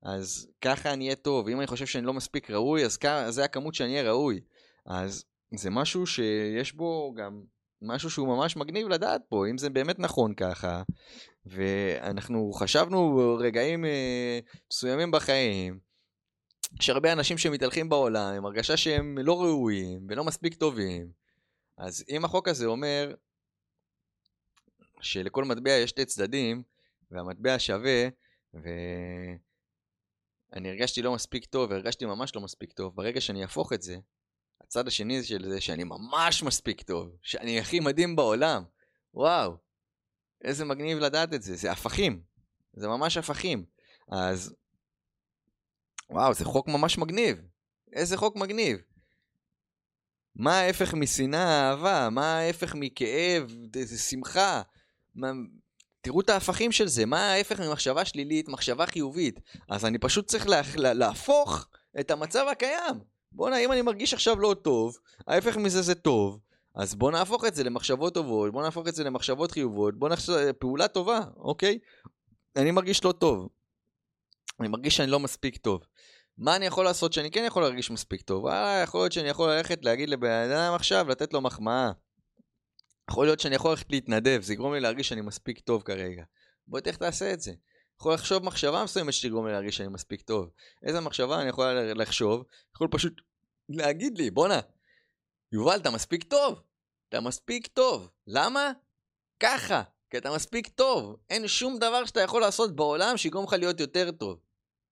אז ככה אני אהיה טוב. אם אני חושב שאני לא מספיק ראוי, אז זה הכמות שאני אהיה ראוי. אז זה משהו שיש בו גם משהו שהוא ממש מגניב לדעת פה, אם זה באמת נכון ככה. ואנחנו חשבנו רגעים אה, מסוימים בחיים, יש הרבה אנשים שמתהלכים בעולם עם הרגשה שהם לא ראויים ולא מספיק טובים. אז אם החוק הזה אומר שלכל מטבע יש שתי צדדים, והמטבע שווה, ואני הרגשתי לא מספיק טוב, והרגשתי ממש לא מספיק טוב, ברגע שאני אהפוך את זה, הצד השני של זה שאני ממש מספיק טוב, שאני הכי מדהים בעולם. וואו, איזה מגניב לדעת את זה, זה הפכים, זה ממש הפכים. אז, וואו, זה חוק ממש מגניב. איזה חוק מגניב. מה ההפך משנאה אהבה? מה ההפך מכאב, איזה שמחה? מה... תראו את ההפכים של זה, מה ההפך ממחשבה שלילית, מחשבה חיובית. אז אני פשוט צריך לה... להפוך את המצב הקיים. בואנה, אם אני מרגיש עכשיו לא טוב, ההפך מזה זה טוב, אז בוא נהפוך את זה למחשבות טובות, בוא נהפוך את זה למחשבות חיובות, בוא נחשוב, פעולה טובה, אוקיי? אני מרגיש לא טוב. אני מרגיש שאני לא מספיק טוב. מה אני יכול לעשות שאני כן יכול להרגיש מספיק טוב? אה, יכול להיות שאני יכול ללכת להגיד לבן אדם עכשיו, לתת לו מחמאה. יכול להיות שאני יכול ללכת להתנדב, זה יגרום לי להרגיש שאני מספיק טוב כרגע. בוא תכף תעשה את זה. יכול לחשוב מחשבה מסוימת שתגרום לי להרגיש שאני מספיק טוב. איזה מחשבה אני יכול לחשוב? יכול פשוט להגיד לי, בואנה, יובל, אתה מספיק טוב. אתה מספיק טוב. למה? ככה. כי אתה מספיק טוב. אין שום דבר שאתה יכול לעשות בעולם שיגרום לך להיות יותר טוב.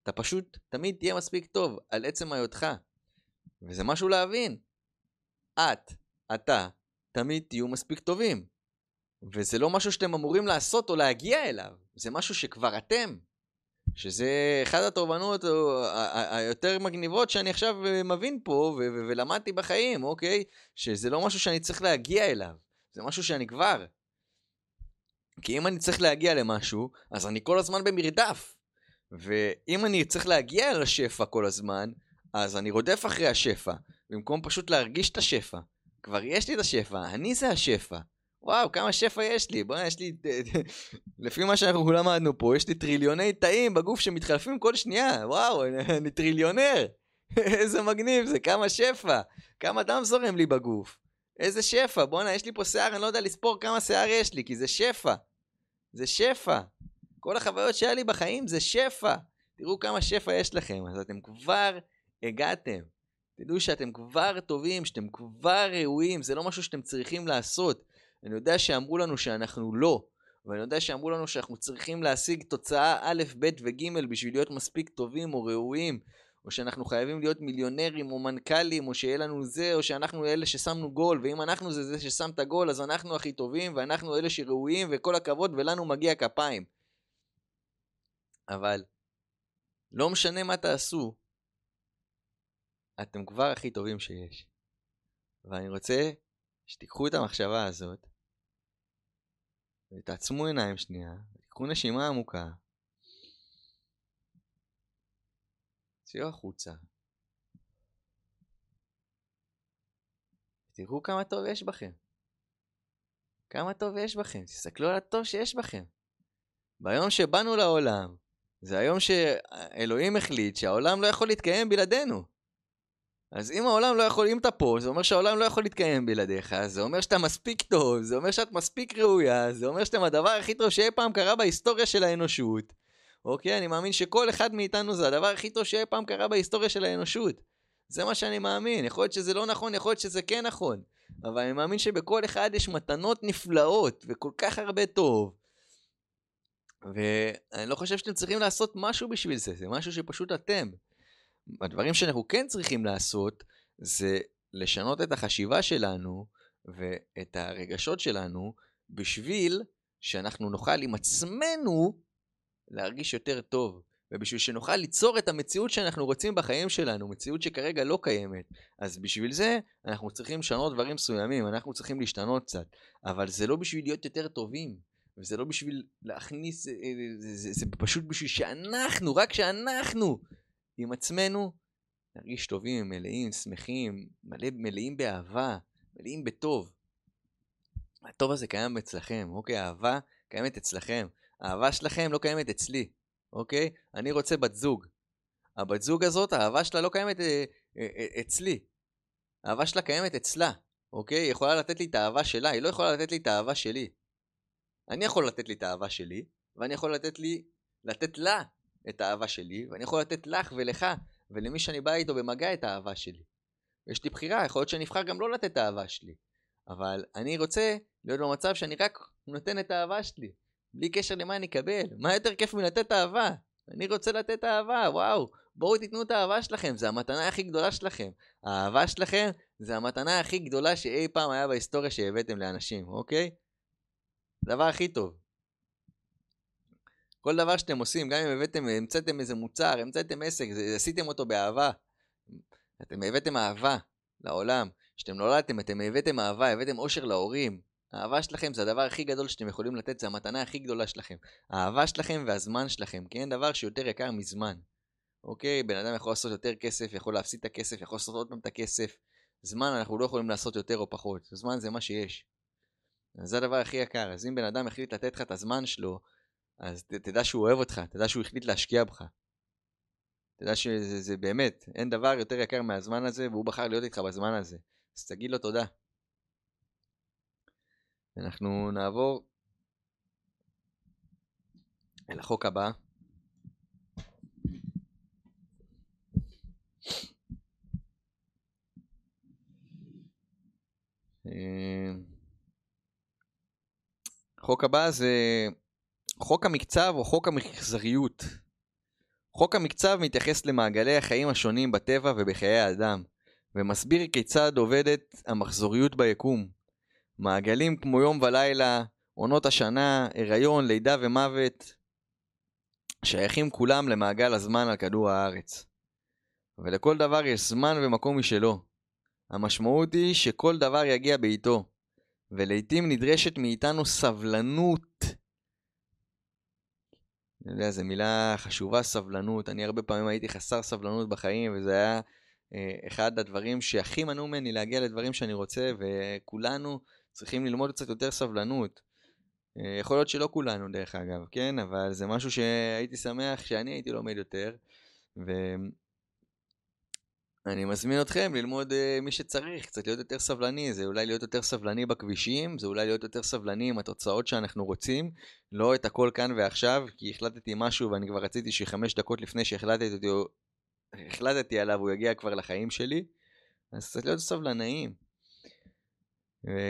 אתה פשוט תמיד תהיה מספיק טוב על עצם היותך. וזה משהו להבין. את, אתה, תמיד תהיו מספיק טובים. וזה לא משהו שאתם אמורים לעשות או להגיע אליו, זה משהו שכבר אתם. שזה אחת התובנות היותר מגניבות שאני עכשיו אה, מבין פה ולמדתי בחיים, אוקיי? שזה לא משהו שאני צריך להגיע אליו, זה משהו שאני כבר. כי אם אני צריך להגיע למשהו, אז אני כל הזמן במרדף. ואם אני צריך להגיע לשפע כל הזמן, אז אני רודף אחרי השפע, במקום פשוט להרגיש את השפע. כבר יש לי את השפע, אני זה השפע. וואו, כמה שפע יש לי. בוא'נה, יש לי... לפי מה שאנחנו למדנו פה, יש לי טריליוני תאים בגוף שמתחלפים כל שנייה. וואו, אני טריליונר. איזה מגניב זה, כמה שפע. כמה דם זורם לי בגוף. איזה שפע. בוא'נה, יש לי פה שיער, אני לא יודע לספור כמה שיער יש לי, כי זה שפע. זה שפע. כל החוויות שהיה לי בחיים זה שפע. תראו כמה שפע יש לכם, אז אתם כבר הגעתם. תדעו שאתם כבר טובים, שאתם כבר ראויים, זה לא משהו שאתם צריכים לעשות. אני יודע שאמרו לנו שאנחנו לא, ואני יודע שאמרו לנו שאנחנו צריכים להשיג תוצאה א', ב' וג' בשביל להיות מספיק טובים או ראויים, או שאנחנו חייבים להיות מיליונרים או מנכ"לים, או שיהיה לנו זה, או שאנחנו אלה ששמנו גול, ואם אנחנו זה זה ששם את הגול, אז אנחנו הכי טובים, ואנחנו אלה שראויים, וכל הכבוד, ולנו מגיע כפיים. אבל לא משנה מה תעשו, אתם כבר הכי טובים שיש. ואני רוצה שתיקחו את המחשבה הזאת, ותעצמו עיניים שנייה, ותיקחו נשימה עמוקה. תוציאו החוצה. תראו כמה טוב יש בכם. כמה טוב יש בכם. תסתכלו על הטוב שיש בכם. ביום שבאנו לעולם, זה היום שאלוהים החליט שהעולם לא יכול להתקיים בלעדינו. אז אם העולם לא יכול, אם אתה פה, זה אומר שהעולם לא יכול להתקיים בלעדיך, זה אומר שאתה מספיק טוב, זה אומר שאת מספיק ראויה, זה אומר שאתם הדבר הכי טוב שאי פעם קרה בהיסטוריה של האנושות. אוקיי? אני מאמין שכל אחד מאיתנו זה הדבר הכי טוב שאי פעם קרה בהיסטוריה של האנושות. זה מה שאני מאמין. יכול להיות שזה לא נכון, יכול להיות שזה כן נכון. אבל אני מאמין שבכל אחד יש מתנות נפלאות, וכל כך הרבה טוב. ואני לא חושב שאתם צריכים לעשות משהו בשביל זה, זה משהו שפשוט אתם. הדברים שאנחנו כן צריכים לעשות זה לשנות את החשיבה שלנו ואת הרגשות שלנו בשביל שאנחנו נוכל עם עצמנו להרגיש יותר טוב. ובשביל שנוכל ליצור את המציאות שאנחנו רוצים בחיים שלנו, מציאות שכרגע לא קיימת. אז בשביל זה אנחנו צריכים לשנות דברים מסוימים, אנחנו צריכים להשתנות קצת. אבל זה לא בשביל להיות יותר טובים, וזה לא בשביל להכניס, זה, זה, זה, זה פשוט בשביל שאנחנו, רק שאנחנו עם עצמנו, נרגיש טובים, מלאים, שמחים, מלא, מלאים באהבה, מלאים בטוב. הטוב הזה קיים אצלכם, אוקיי? האהבה קיימת אצלכם. האהבה שלכם לא קיימת אצלי, אוקיי? אני רוצה בת זוג. הבת זוג הזאת, האהבה שלה לא קיימת אה, אה, אה, אצלי. האהבה שלה קיימת אצלה, אוקיי? היא יכולה לתת לי את האהבה שלה, היא לא יכולה לתת לי את האהבה שלי. אני יכול לתת לי את האהבה שלי, ואני יכול לתת לי, לתת לה את האהבה שלי, ואני יכול לתת לך ולך ולמי שאני בא איתו במגע את האהבה שלי. יש לי בחירה, יכול להיות שאני אבחר גם לא לתת את האהבה שלי. אבל אני רוצה להיות במצב שאני רק נותן את האהבה שלי, בלי קשר למה אני אקבל. מה יותר כיף מלתת אהבה? אני רוצה לתת אהבה, וואו. בואו תיתנו את האהבה שלכם, זה המתנה הכי גדולה שלכם. האהבה שלכם זה המתנה הכי גדולה שאי פעם היה בהיסטוריה שהבאתם לאנשים, אוקיי? דבר הכי טוב. כל דבר שאתם עושים, גם אם הבאתם, המצאתם איזה מוצר, המצאתם עסק, עשיתם אותו באהבה. אתם הבאתם אהבה לעולם. כשאתם נולדתם, אתם הבאתם אהבה, הבאתם אושר להורים. האהבה שלכם זה הדבר הכי גדול שאתם יכולים לתת, זה המתנה הכי גדולה שלכם. האהבה שלכם והזמן שלכם, כי אין דבר שיותר יקר מזמן. אוקיי, בן אדם יכול לעשות יותר כסף, יכול להפסיד את הכסף, יכול לעשות עוד פעם את הכסף. זמן אנחנו לא יכולים לעשות יותר או פחות, זמן זה מה שיש. זה הדבר הכי יקר, אז אם בן אדם החליט לתת לך את הזמן שלו, אז ת, תדע שהוא אוהב אותך, תדע שהוא החליט להשקיע בך. תדע שזה זה באמת, אין דבר יותר יקר מהזמן הזה, והוא בחר להיות איתך בזמן הזה. אז תגיד לו תודה. אנחנו נעבור אל החוק הבא. אה, החוק הבא זה חוק המקצב או חוק המחזריות. חוק המקצב מתייחס למעגלי החיים השונים בטבע ובחיי האדם, ומסביר כיצד עובדת המחזוריות ביקום. מעגלים כמו יום ולילה, עונות השנה, הריון, לידה ומוות, שייכים כולם למעגל הזמן על כדור הארץ. ולכל דבר יש זמן ומקום משלו. המשמעות היא שכל דבר יגיע בעיתו, ולעיתים נדרשת מאיתנו סבלנות. אני יודע, זו מילה חשובה, סבלנות. אני הרבה פעמים הייתי חסר סבלנות בחיים, וזה היה אה, אחד הדברים שהכי מנעו ממני להגיע לדברים שאני רוצה, וכולנו צריכים ללמוד קצת יותר סבלנות. אה, יכול להיות שלא כולנו דרך אגב, כן? אבל זה משהו שהייתי שמח שאני הייתי לומד יותר. ואני מזמין אתכם ללמוד uh, מי שצריך, קצת להיות יותר סבלני, זה אולי להיות יותר סבלני בכבישים, זה אולי להיות יותר סבלני עם התוצאות שאנחנו רוצים, לא את הכל כאן ועכשיו, כי החלטתי משהו ואני כבר רציתי שחמש דקות לפני שהחלטתי החלטתי עליו הוא יגיע כבר לחיים שלי, אז קצת להיות סבלניים.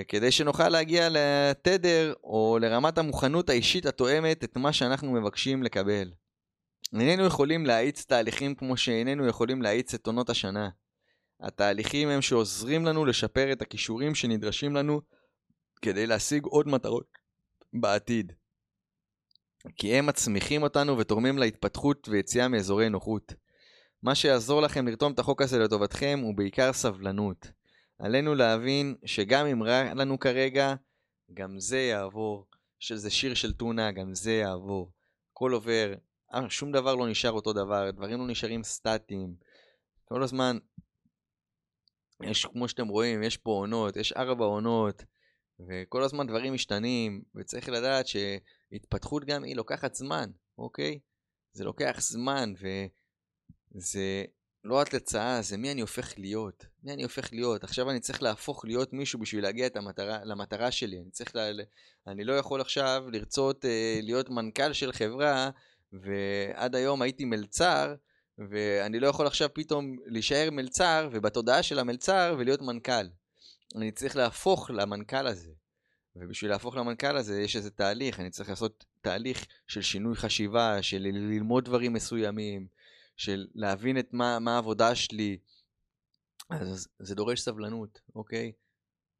כדי שנוכל להגיע לתדר או לרמת המוכנות האישית התואמת את מה שאנחנו מבקשים לקבל. איננו יכולים להאיץ תהליכים כמו שאיננו יכולים להאיץ את עונות השנה. התהליכים הם שעוזרים לנו לשפר את הכישורים שנדרשים לנו כדי להשיג עוד מטרות בעתיד. כי הם מצמיחים אותנו ותורמים להתפתחות ויציאה מאזורי נוחות. מה שיעזור לכם לרתום את החוק הזה לטובתכם הוא בעיקר סבלנות. עלינו להבין שגם אם רע לנו כרגע, גם זה יעבור. שזה שיר של טונה, גם זה יעבור. הכל עובר, שום דבר לא נשאר אותו דבר, דברים לא נשארים סטטיים. כל הזמן, יש, כמו שאתם רואים, יש פה עונות, יש ארבע עונות, וכל הזמן דברים משתנים, וצריך לדעת שהתפתחות גם היא לוקחת זמן, אוקיי? זה לוקח זמן, וזה לא לצעה, זה מי אני הופך להיות. מי אני הופך להיות. עכשיו אני צריך להפוך להיות מישהו בשביל להגיע את המטרה, למטרה שלי. אני צריך ל... אני לא יכול עכשיו לרצות אה, להיות מנכ"ל של חברה, ועד היום הייתי מלצר, ואני לא יכול עכשיו פתאום להישאר מלצר, ובתודעה של המלצר, ולהיות מנכ"ל. אני צריך להפוך למנכ"ל הזה. ובשביל להפוך למנכ"ל הזה יש איזה תהליך, אני צריך לעשות תהליך של שינוי חשיבה, של ללמוד דברים מסוימים, של להבין את מה, מה העבודה שלי. אז זה דורש סבלנות, אוקיי?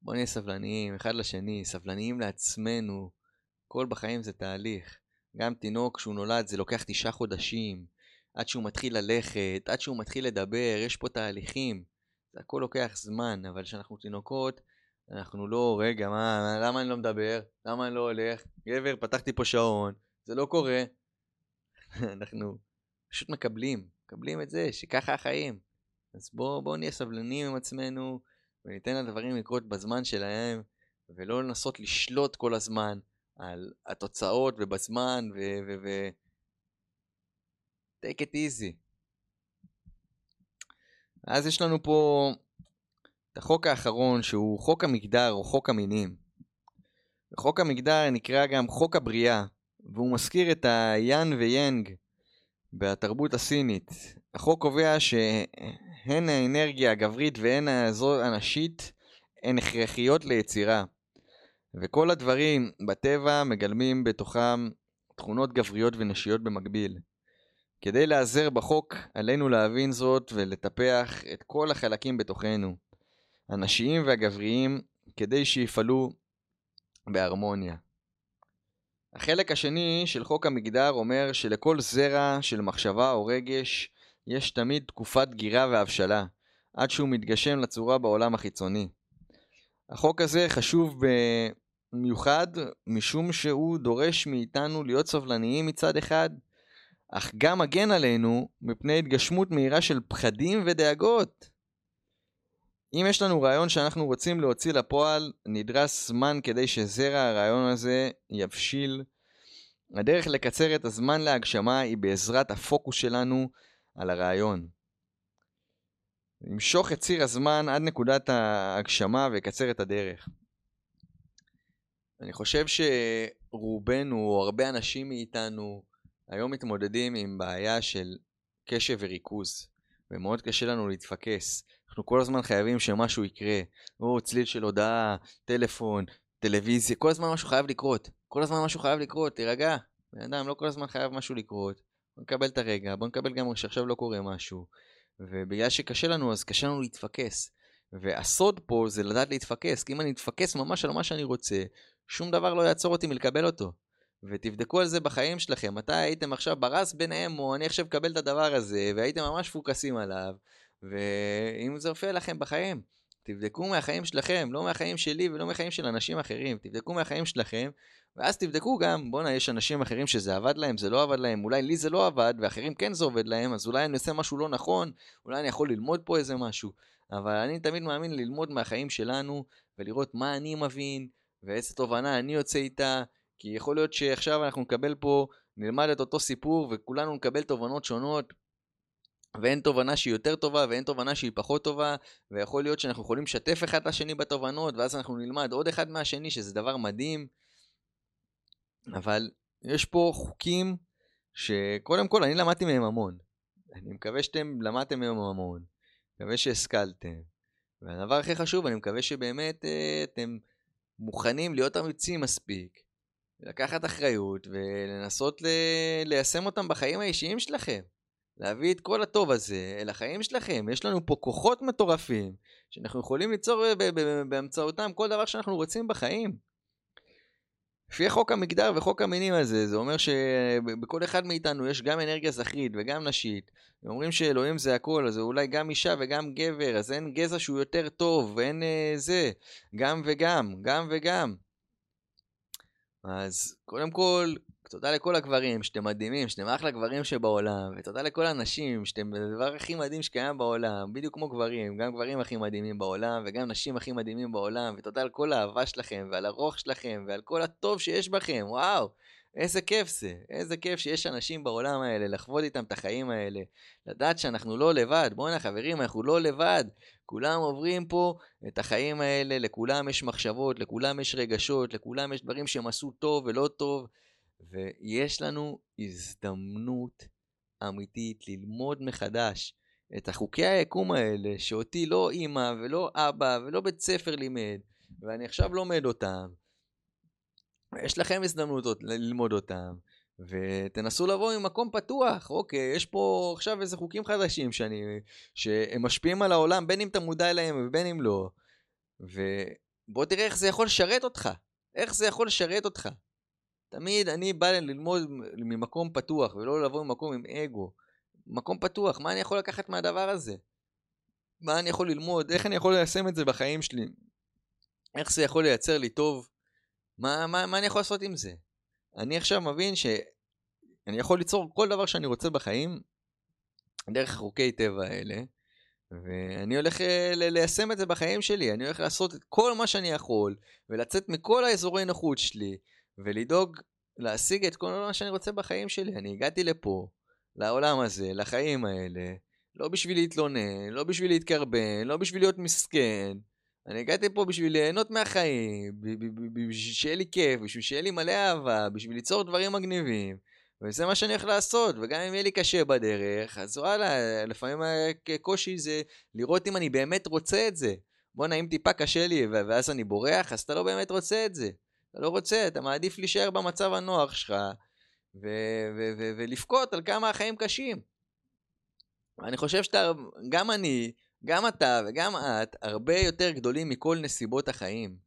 בוא נהיה סבלניים אחד לשני, סבלניים לעצמנו. כל בחיים זה תהליך. גם תינוק כשהוא נולד זה לוקח תשעה חודשים, עד שהוא מתחיל ללכת, עד שהוא מתחיל לדבר, יש פה תהליכים. זה הכל לוקח זמן, אבל כשאנחנו תינוקות, אנחנו לא, רגע, מה, למה אני לא מדבר? למה אני לא הולך? גבר, פתחתי פה שעון, זה לא קורה. אנחנו פשוט מקבלים, מקבלים את זה, שככה החיים. אז בואו בוא נהיה סבלניים עם עצמנו, וניתן לדברים לקרות בזמן שלהם, ולא לנסות לשלוט כל הזמן על התוצאות ובזמן, ו... ו, ו take it easy. אז יש לנו פה את החוק האחרון שהוא חוק המגדר או חוק המינים. חוק המגדר נקרא גם חוק הבריאה, והוא מזכיר את היאן ויאנג בתרבות הסינית. החוק קובע שהן האנרגיה הגברית והן הזו הנשית הן הכרחיות ליצירה. וכל הדברים בטבע מגלמים בתוכם תכונות גבריות ונשיות במקביל. כדי להיעזר בחוק, עלינו להבין זאת ולטפח את כל החלקים בתוכנו, הנשיים והגבריים, כדי שיפעלו בהרמוניה. החלק השני של חוק המגדר אומר שלכל זרע של מחשבה או רגש יש תמיד תקופת גירה והבשלה, עד שהוא מתגשם לצורה בעולם החיצוני. החוק הזה חשוב במיוחד משום שהוא דורש מאיתנו להיות סבלניים מצד אחד, אך גם מגן עלינו מפני התגשמות מהירה של פחדים ודאגות. אם יש לנו רעיון שאנחנו רוצים להוציא לפועל, נדרש זמן כדי שזרע הרעיון הזה יבשיל. הדרך לקצר את הזמן להגשמה היא בעזרת הפוקוס שלנו על הרעיון. למשוך את ציר הזמן עד נקודת ההגשמה ויקצר את הדרך. אני חושב שרובנו, או הרבה אנשים מאיתנו, היום מתמודדים עם בעיה של קשב וריכוז, ומאוד קשה לנו להתפקס. אנחנו כל הזמן חייבים שמשהו יקרה. או צליל של הודעה, טלפון, טלוויזיה, כל הזמן משהו חייב לקרות. כל הזמן משהו חייב לקרות, תירגע. בן אדם, לא כל הזמן חייב משהו לקרות. בוא נקבל את הרגע, בוא נקבל גם שעכשיו לא קורה משהו. ובגלל שקשה לנו, אז קשה לנו להתפקס. והסוד פה זה לדעת להתפקס, כי אם אני אתפקס ממש על מה שאני רוצה, שום דבר לא יעצור אותי מלקבל אותו. ותבדקו על זה בחיים שלכם, מתי הייתם עכשיו ברס ביניהם, או אני עכשיו אקבל את הדבר הזה, והייתם ממש פוקסים עליו, ואם זה הופיע לכם בחיים, תבדקו מהחיים שלכם, לא מהחיים שלי ולא מהחיים של אנשים אחרים, תבדקו מהחיים שלכם, ואז תבדקו גם, בואנה, יש אנשים אחרים שזה עבד להם, זה לא עבד להם, אולי לי זה לא עבד, ואחרים כן זה עובד להם, אז אולי אני עושה משהו לא נכון, אולי אני יכול ללמוד פה איזה משהו. אבל אני תמיד מאמין ללמוד מהחיים שלנו, ולראות מה אני מבין, ואיזה תובנה אני יוצא איתה, כי יכול להיות שעכשיו אנחנו נקבל פה, נלמד את אותו סיפור, וכולנו נקבל תובנות שונות, ואין תובנה שהיא יותר טובה ואין תובנה שהיא פחות טובה ויכול להיות שאנחנו יכולים לשתף אחד את השני בתובנות ואז אנחנו נלמד עוד אחד מהשני שזה דבר מדהים. אבל יש פה חוקים שקודם כל אני למדתי מהם המון. אני מקווה שאתם למדתם מהם המון. מקווה שהשכלתם. והדבר הכי חשוב אני מקווה שבאמת אה, אתם מוכנים להיות אמיצים מספיק לקחת אחריות ולנסות ל- ליישם אותם בחיים האישיים שלכם להביא את כל הטוב הזה אל החיים שלכם. יש לנו פה כוחות מטורפים, שאנחנו יכולים ליצור באמצעותם כל דבר שאנחנו רוצים בחיים. לפי חוק המגדר וחוק המינים הזה, זה אומר שבכל אחד מאיתנו יש גם אנרגיה זכרית וגם נשית. אומרים שאלוהים זה הכל, אז אולי גם אישה וגם גבר, אז אין גזע שהוא יותר טוב, ואין אה, זה, גם וגם, גם וגם. אז קודם כל, תודה לכל הגברים שאתם מדהימים, שאתם אחלה גברים שבעולם, ותודה לכל הנשים שאתם הדבר הכי מדהים שקיים בעולם, בדיוק כמו גברים, גם גברים הכי מדהימים בעולם, וגם נשים הכי מדהימים בעולם, ותודה על כל האהבה שלכם, ועל הרוח שלכם, ועל כל הטוב שיש בכם, וואו, איזה כיף זה, איזה כיף שיש אנשים בעולם האלה, לחוות איתם את החיים האלה, לדעת שאנחנו לא לבד, בואנה חברים, אנחנו לא לבד, כולם עוברים פה את החיים האלה, לכולם יש מחשבות, לכולם יש רגשות, לכולם יש דברים שהם עשו טוב ולא טוב. ויש לנו הזדמנות אמיתית ללמוד מחדש את החוקי היקום האלה, שאותי לא אימא ולא אבא ולא בית ספר לימד, ואני עכשיו לומד אותם. יש לכם הזדמנות ללמוד אותם, ותנסו לבוא ממקום פתוח. אוקיי, יש פה עכשיו איזה חוקים חדשים שאני, שהם משפיעים על העולם, בין אם אתה מודע אליהם ובין אם לא. ובוא תראה איך זה יכול לשרת אותך. איך זה יכול לשרת אותך. תמיד אני בא ללמוד ממקום פתוח, ולא לבוא ממקום עם אגו. מקום פתוח, מה אני יכול לקחת מהדבר הזה? מה אני יכול ללמוד? איך אני יכול ליישם את זה בחיים שלי? איך זה יכול לייצר לי טוב? מה, מה, מה אני יכול לעשות עם זה? אני עכשיו מבין שאני יכול ליצור כל דבר שאני רוצה בחיים דרך חוקי טבע האלה, ואני הולך אה, ליישם את זה בחיים שלי, אני הולך לעשות את כל מה שאני יכול, ולצאת מכל האזורי נוחות שלי, ולדאוג להשיג את כל מה שאני רוצה בחיים שלי. אני הגעתי לפה, לעולם הזה, לחיים האלה, לא בשביל להתלונן, לא בשביל להתקרבן, לא בשביל להיות מסכן. אני הגעתי פה בשביל ליהנות מהחיים, בשביל שיהיה לי כיף, בשביל שיהיה לי מלא אהבה, בשביל ליצור דברים מגניבים. וזה מה שאני הולך לעשות, וגם אם יהיה לי קשה בדרך, אז וואלה, לפעמים הקושי זה לראות אם אני באמת רוצה את זה. בואנה, אם טיפה קשה לי ואז אני בורח, אז אתה לא באמת רוצה את זה. אתה לא רוצה, אתה מעדיף להישאר במצב הנוח שלך ולבכות על כמה החיים קשים. אני חושב שאתה, גם אני, גם אתה וגם את, הרבה יותר גדולים מכל נסיבות החיים.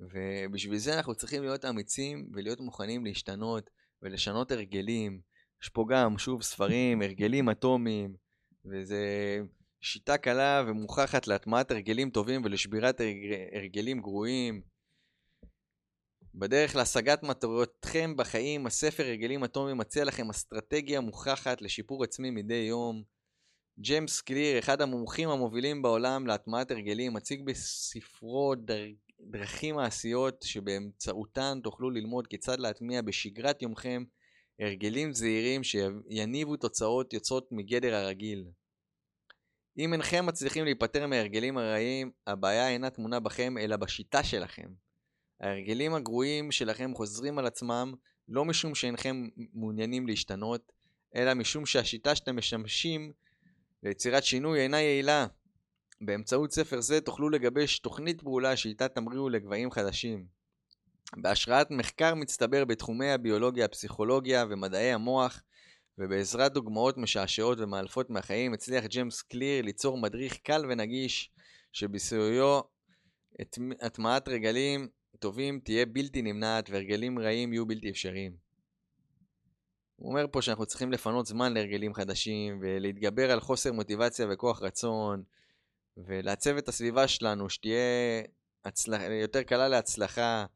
ובשביל זה אנחנו צריכים להיות אמיצים ולהיות מוכנים להשתנות ולשנות הרגלים. יש פה גם, שוב, ספרים, הרגלים אטומיים, וזה שיטה קלה ומוכחת להטמעת הרגלים טובים ולשבירת הרגלים גרועים. בדרך להשגת מטרותיכם בחיים, הספר רגלים אטומיים מציע לכם אסטרטגיה מוכחת לשיפור עצמי מדי יום. ג'יימס קליר, אחד המומחים המובילים בעולם להטמעת הרגלים, מציג בספרו דר... דרכים מעשיות שבאמצעותן תוכלו ללמוד כיצד להטמיע בשגרת יומכם הרגלים זהירים שיניבו תוצאות יוצאות מגדר הרגיל. אם אינכם מצליחים להיפטר מהרגלים הרעים, הבעיה אינה טמונה בכם אלא בשיטה שלכם. ההרגלים הגרועים שלכם חוזרים על עצמם לא משום שאינכם מעוניינים להשתנות, אלא משום שהשיטה שאתם משמשים ליצירת שינוי אינה יעילה. באמצעות ספר זה תוכלו לגבש תוכנית פעולה שאיתה תמריאו לגבהים חדשים. בהשראת מחקר מצטבר בתחומי הביולוגיה, הפסיכולוגיה ומדעי המוח, ובעזרת דוגמאות משעשעות ומאלפות מהחיים, הצליח ג'יימס קליר ליצור מדריך קל ונגיש, שבסיועו הטמעת רגלים טובים תהיה בלתי נמנעת והרגלים רעים יהיו בלתי אפשריים. הוא אומר פה שאנחנו צריכים לפנות זמן להרגלים חדשים ולהתגבר על חוסר מוטיבציה וכוח רצון ולעצב את הסביבה שלנו שתהיה הצלח... יותר קלה להצלחה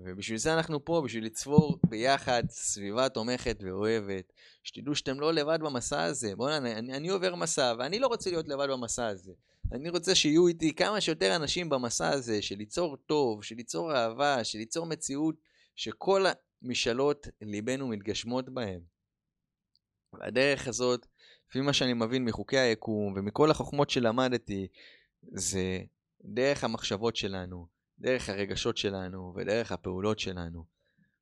ובשביל זה אנחנו פה, בשביל לצבור ביחד סביבה תומכת ואוהבת. שתדעו שאתם לא לבד במסע הזה. בוא'נה, אני, אני עובר מסע, ואני לא רוצה להיות לבד במסע הזה. אני רוצה שיהיו איתי כמה שיותר אנשים במסע הזה, של ליצור טוב, של ליצור אהבה, של ליצור מציאות, שכל המשאלות ליבנו מתגשמות בהם. והדרך הזאת, לפי מה שאני מבין מחוקי היקום ומכל החוכמות שלמדתי, זה דרך המחשבות שלנו, דרך הרגשות שלנו ודרך הפעולות שלנו.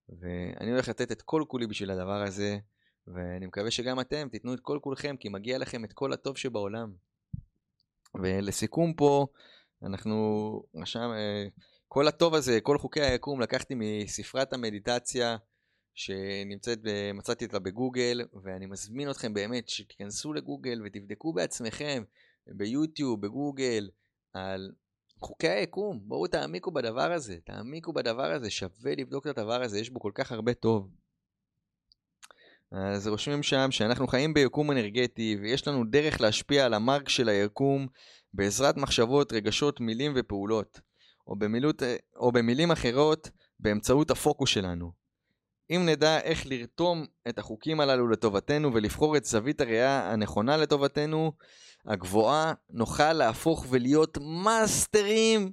ואני הולך לתת את כל כולי בשביל הדבר הזה, ואני מקווה שגם אתם תיתנו את כל כולכם, כי מגיע לכם את כל הטוב שבעולם. ולסיכום פה, אנחנו רשם, אה, כל הטוב הזה, כל חוקי היקום, לקחתי מספרת המדיטציה שנמצאת, מצאתי אותה בגוגל, ואני מזמין אתכם באמת שתיכנסו לגוגל ותבדקו בעצמכם, ביוטיוב, בגוגל, על חוקי היקום, בואו תעמיקו בדבר הזה, תעמיקו בדבר הזה, שווה לבדוק את הדבר הזה, יש בו כל כך הרבה טוב. אז רושמים שם שאנחנו חיים ביקום אנרגטי ויש לנו דרך להשפיע על המרק של היקום בעזרת מחשבות, רגשות, מילים ופעולות, או, במילות, או במילים אחרות, באמצעות הפוקוס שלנו. אם נדע איך לרתום את החוקים הללו לטובתנו ולבחור את זווית הראייה הנכונה לטובתנו, הגבוהה, נוכל להפוך ולהיות מאסטרים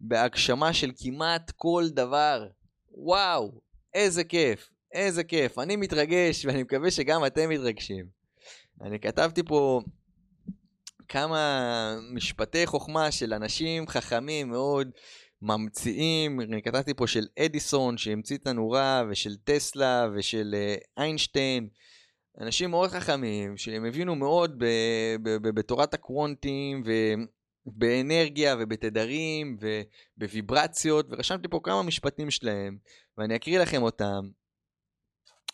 בהגשמה של כמעט כל דבר. וואו, איזה כיף, איזה כיף. אני מתרגש ואני מקווה שגם אתם מתרגשים. אני כתבתי פה כמה משפטי חוכמה של אנשים חכמים מאוד, ממציאים, אני כתבתי פה של אדיסון שהמציא את הנורה, ושל טסלה, ושל אה, איינשטיין. אנשים מאוד חכמים, שהם הבינו מאוד בתורת הקוונטים, ובאנרגיה, ובתדרים, ובוויברציות, ורשמתי פה כמה משפטים שלהם, ואני אקריא לכם אותם.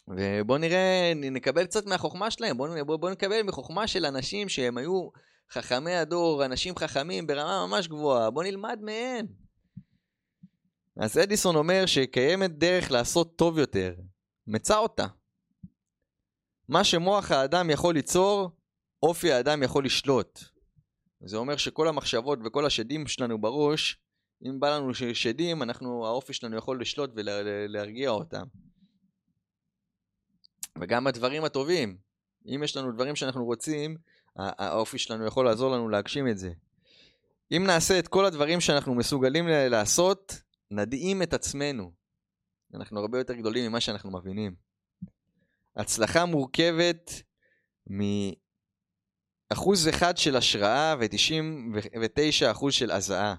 ובואו נראה, נקבל קצת מהחוכמה שלהם, בואו בוא, בוא נקבל מחוכמה של אנשים שהם היו חכמי הדור, אנשים חכמים ברמה ממש גבוהה, בואו נלמד מהם. אז אדיסון אומר שקיימת דרך לעשות טוב יותר, מצא אותה. מה שמוח האדם יכול ליצור, אופי האדם יכול לשלוט. זה אומר שכל המחשבות וכל השדים שלנו בראש, אם בא לנו שדים, אנחנו, האופי שלנו יכול לשלוט ולהרגיע אותם. וגם הדברים הטובים, אם יש לנו דברים שאנחנו רוצים, האופי שלנו יכול לעזור לנו להגשים את זה. אם נעשה את כל הדברים שאנחנו מסוגלים לעשות, נדהים את עצמנו. אנחנו הרבה יותר גדולים ממה שאנחנו מבינים. הצלחה מורכבת מאחוז אחד של השראה ו-99 אחוז של הזעה.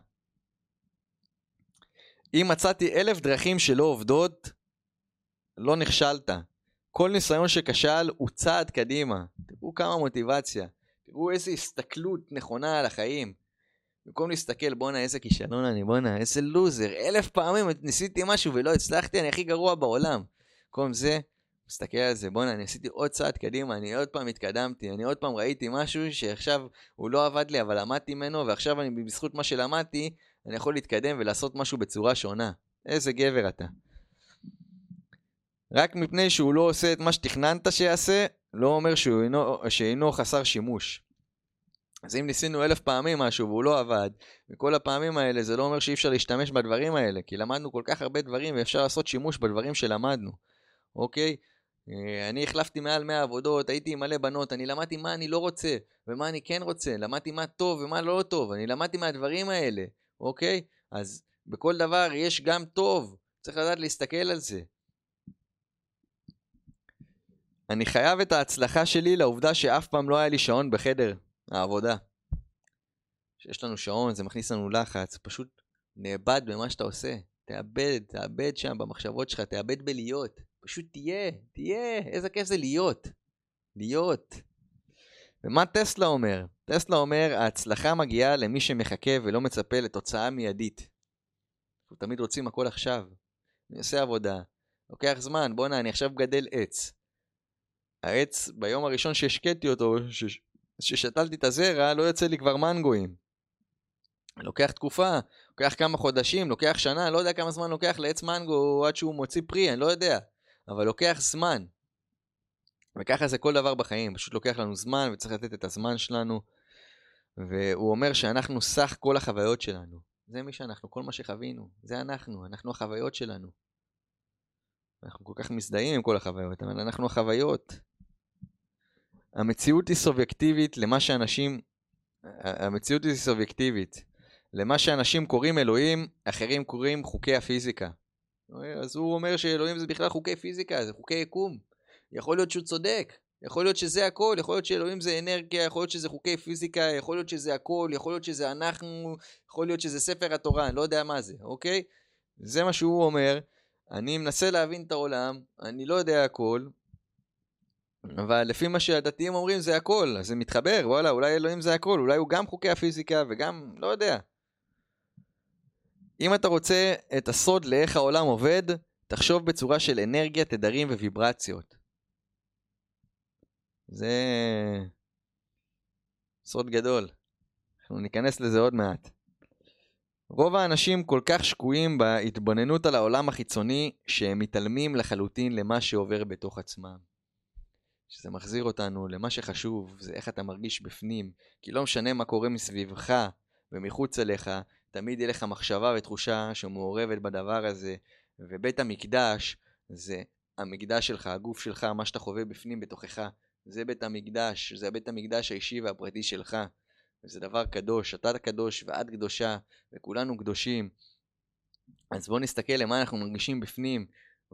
אם מצאתי אלף דרכים שלא עובדות, לא נכשלת. כל ניסיון שכשל הוא צעד קדימה. תראו כמה מוטיבציה. תראו איזה הסתכלות נכונה על החיים. במקום להסתכל, בואנה איזה כישלון אני, בואנה איזה לוזר. אלף פעמים ניסיתי משהו ולא הצלחתי, אני הכי גרוע בעולם. במקום זה, מסתכל על זה, בואנה, אני עשיתי עוד צעד קדימה, אני עוד פעם התקדמתי, אני עוד פעם ראיתי משהו שעכשיו הוא לא עבד לי, אבל למדתי ממנו, ועכשיו אני, בזכות מה שלמדתי, אני יכול להתקדם ולעשות משהו בצורה שונה. איזה גבר אתה. רק מפני שהוא לא עושה את מה שתכננת שיעשה, לא אומר שהוא אינו, שאינו חסר שימוש. אז אם ניסינו אלף פעמים משהו והוא לא עבד, וכל הפעמים האלה זה לא אומר שאי אפשר להשתמש בדברים האלה, כי למדנו כל כך הרבה דברים ואפשר לעשות שימוש בדברים שלמדנו, אוקיי? אה, אני החלפתי מעל 100 עבודות, הייתי עם מלא בנות, אני למדתי מה אני לא רוצה ומה אני כן רוצה, למדתי מה טוב ומה לא טוב, אני למדתי מהדברים האלה, אוקיי? אז בכל דבר יש גם טוב, צריך לדעת להסתכל על זה. אני חייב את ההצלחה שלי לעובדה שאף פעם לא היה לי שעון בחדר העבודה. כשיש לנו שעון זה מכניס לנו לחץ, פשוט נאבד במה שאתה עושה. תאבד, תאבד שם במחשבות שלך, תאבד בלהיות. פשוט תהיה, תהיה, איזה כיף זה להיות. להיות. ומה טסלה אומר? טסלה אומר, ההצלחה מגיעה למי שמחכה ולא מצפה לתוצאה מיידית. אנחנו תמיד רוצים הכל עכשיו. אני עושה עבודה, לוקח זמן, בואנה, אני עכשיו מגדל עץ. העץ, ביום הראשון שהשקטתי אותו, ששתלתי את הזרע, לא יוצא לי כבר מנגואים. לוקח תקופה, לוקח כמה חודשים, לוקח שנה, לא יודע כמה זמן לוקח לעץ מנגו עד שהוא מוציא פרי, אני לא יודע. אבל לוקח זמן. וככה זה כל דבר בחיים, פשוט לוקח לנו זמן וצריך לתת את הזמן שלנו. והוא אומר שאנחנו סך כל החוויות שלנו. זה מי שאנחנו, כל מה שחווינו, זה אנחנו, אנחנו החוויות שלנו. אנחנו כל כך מזדהים עם כל החוויות, אבל אנחנו החוויות. המציאות היא סובייקטיבית למה שאנשים... המציאות היא סובייקטיבית. למה שאנשים קוראים אלוהים, אחרים קוראים חוקי הפיזיקה. אז הוא אומר שאלוהים זה בכלל חוקי פיזיקה, זה חוקי יקום. יכול להיות שהוא צודק, יכול להיות שזה הכל, יכול להיות שאלוהים זה אנרגיה, יכול להיות שזה חוקי פיזיקה, יכול להיות שזה הכל, יכול להיות שזה אנחנו, יכול להיות שזה ספר התורה, אני לא יודע מה זה, אוקיי? זה מה שהוא אומר. אני מנסה להבין את העולם, אני לא יודע הכל, אבל לפי מה שהדתיים אומרים זה הכל, אז זה מתחבר, וואלה, אולי אלוהים זה הכל, אולי הוא גם חוקי הפיזיקה וגם, לא יודע. אם אתה רוצה את הסוד לאיך העולם עובד, תחשוב בצורה של אנרגיה, תדרים וויברציות. זה סוד גדול. אנחנו ניכנס לזה עוד מעט. רוב האנשים כל כך שקועים בהתבוננות על העולם החיצוני, שהם מתעלמים לחלוטין למה שעובר בתוך עצמם. שזה מחזיר אותנו למה שחשוב, זה איך אתה מרגיש בפנים. כי לא משנה מה קורה מסביבך ומחוץ אליך, תמיד יהיה לך מחשבה ותחושה שמעורבת בדבר הזה. ובית המקדש זה המקדש שלך, הגוף שלך, מה שאתה חווה בפנים בתוכך. זה בית המקדש, זה בית המקדש האישי והפרטי שלך. וזה דבר קדוש, אתה קדוש ואת קדושה, וכולנו קדושים. אז בואו נסתכל למה אנחנו מרגישים בפנים,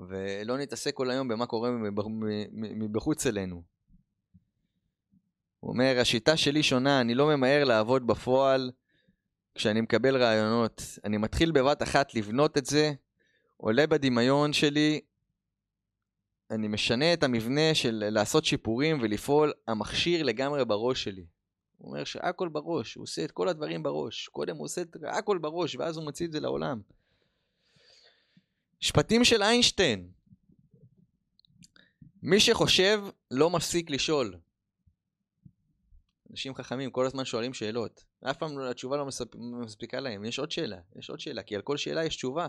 ולא נתעסק כל היום במה קורה מבחוץ אלינו. הוא אומר, השיטה שלי שונה, אני לא ממהר לעבוד בפועל כשאני מקבל רעיונות. אני מתחיל בבת אחת לבנות את זה, עולה בדמיון שלי, אני משנה את המבנה של לעשות שיפורים ולפעול, המכשיר לגמרי בראש שלי. הוא אומר שהכל בראש, הוא עושה את כל הדברים בראש. קודם הוא עושה את הכל בראש, ואז הוא מוציא את זה לעולם. משפטים של איינשטיין. מי שחושב לא מפסיק לשאול. אנשים חכמים כל הזמן שואלים שאלות. אף פעם התשובה לא מספיקה להם. יש עוד שאלה, יש עוד שאלה, כי על כל שאלה יש תשובה.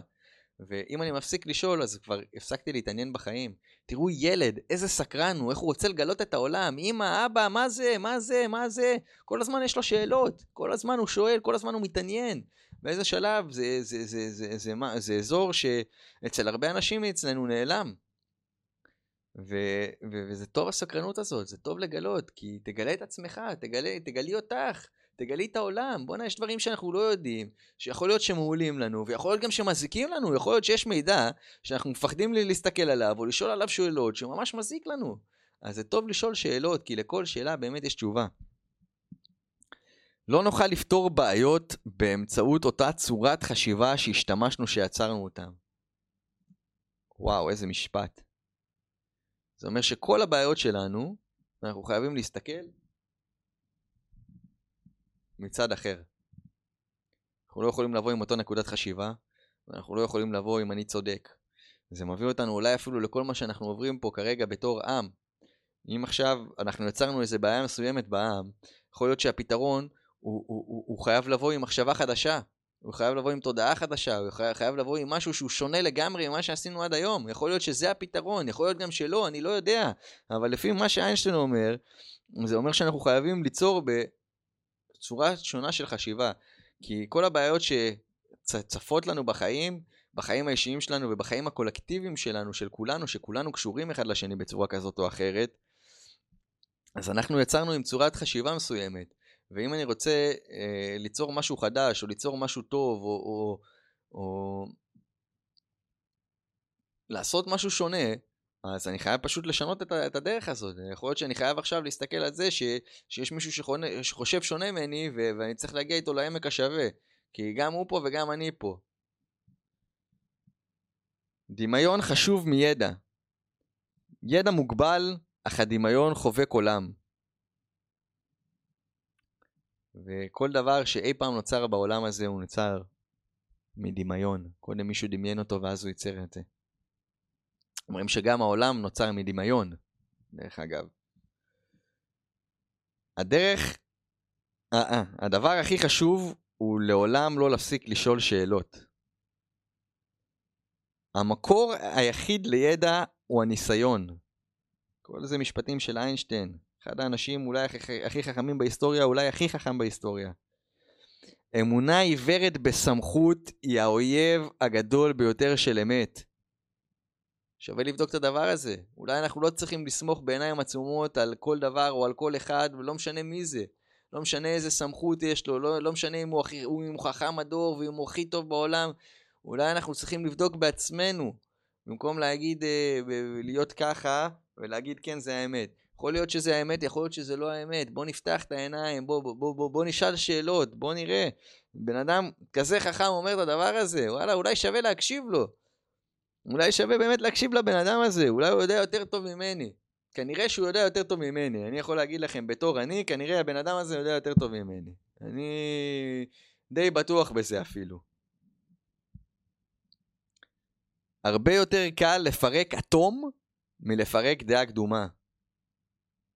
ואם אני מפסיק לשאול, אז כבר הפסקתי להתעניין בחיים. תראו ילד, איזה סקרן הוא, איך הוא רוצה לגלות את העולם. אמא, אבא, מה זה, מה זה, מה זה? כל הזמן יש לו שאלות, כל הזמן הוא שואל, כל הזמן הוא מתעניין. באיזה שלב זה, זה, זה, זה, זה, זה, זה אזור שאצל הרבה אנשים אצלנו נעלם. ו, ו, וזה טוב הסקרנות הזאת, זה טוב לגלות, כי תגלה את עצמך, תגלה, תגלי אותך. תגלי את העולם, בואנה, יש דברים שאנחנו לא יודעים, שיכול להיות שמעולים לנו, ויכול להיות גם שמזיקים לנו, יכול להיות שיש מידע שאנחנו מפחדים להסתכל עליו, או לשאול עליו שאלות שממש מזיק לנו. אז זה טוב לשאול שאלות, כי לכל שאלה באמת יש תשובה. לא נוכל לפתור בעיות באמצעות אותה צורת חשיבה שהשתמשנו שיצרנו אותם. וואו, איזה משפט. זה אומר שכל הבעיות שלנו, אנחנו חייבים להסתכל מצד אחר. אנחנו לא יכולים לבוא עם אותו נקודת חשיבה, ואנחנו לא יכולים לבוא עם אני צודק. זה מביא אותנו אולי אפילו לכל מה שאנחנו עוברים פה כרגע בתור עם. אם עכשיו אנחנו יצרנו איזה בעיה מסוימת בעם, יכול להיות שהפתרון הוא, הוא, הוא, הוא חייב לבוא עם מחשבה חדשה, הוא חייב לבוא עם תודעה חדשה, הוא חייב, חייב לבוא עם משהו שהוא שונה לגמרי ממה שעשינו עד היום. יכול להיות שזה הפתרון, יכול להיות גם שלא, אני לא יודע. אבל לפי מה שאיינשטיין אומר, זה אומר שאנחנו חייבים ליצור צורה שונה של חשיבה. כי כל הבעיות שצפות לנו בחיים, בחיים האישיים שלנו ובחיים הקולקטיביים שלנו, של כולנו, שכולנו קשורים אחד לשני בצורה כזאת או אחרת, אז אנחנו יצרנו עם צורת חשיבה מסוימת. ואם אני רוצה אה, ליצור משהו חדש, או ליצור משהו טוב, או, או, או לעשות משהו שונה, אז אני חייב פשוט לשנות את, את הדרך הזאת. יכול להיות שאני חייב עכשיו להסתכל על זה ש, שיש מישהו שחונה, שחושב שונה ממני ו, ואני צריך להגיע איתו לעמק השווה. כי גם הוא פה וגם אני פה. דמיון חשוב מידע. ידע מוגבל, אך הדמיון חובק עולם. וכל דבר שאי פעם נוצר בעולם הזה הוא נוצר מדמיון. קודם מישהו דמיין אותו ואז הוא ייצר את זה. אומרים שגם העולם נוצר מדמיון, דרך אגב. הדרך, אה, אה, הדבר הכי חשוב הוא לעולם לא להפסיק לשאול שאלות. המקור היחיד לידע הוא הניסיון. כל זה משפטים של איינשטיין. אחד האנשים אולי הכי, הכי חכמים בהיסטוריה, אולי הכי חכם בהיסטוריה. אמונה עיוורת בסמכות היא האויב הגדול ביותר של אמת. שווה לבדוק את הדבר הזה. אולי אנחנו לא צריכים לסמוך בעיניים עצומות על כל דבר או על כל אחד, ולא משנה מי זה. לא משנה איזה סמכות יש לו, לא, לא משנה אם הוא, הכי, אם הוא חכם הדור ואם הוא הכי טוב בעולם. אולי אנחנו צריכים לבדוק בעצמנו, במקום להגיד, אה, להיות ככה, ולהגיד כן זה האמת. יכול להיות שזה האמת, יכול להיות שזה לא האמת. בוא נפתח את העיניים, בוא, בוא, בוא, בוא, בוא נשאל שאלות, בוא נראה. בן אדם כזה חכם אומר את הדבר הזה, וואלה, אולי שווה להקשיב לו. אולי שווה באמת להקשיב לבן אדם הזה, אולי הוא יודע יותר טוב ממני. כנראה שהוא יודע יותר טוב ממני. אני יכול להגיד לכם, בתור אני, כנראה הבן אדם הזה יודע יותר טוב ממני. אני די בטוח בזה אפילו. הרבה יותר קל לפרק אטום מלפרק דעה קדומה.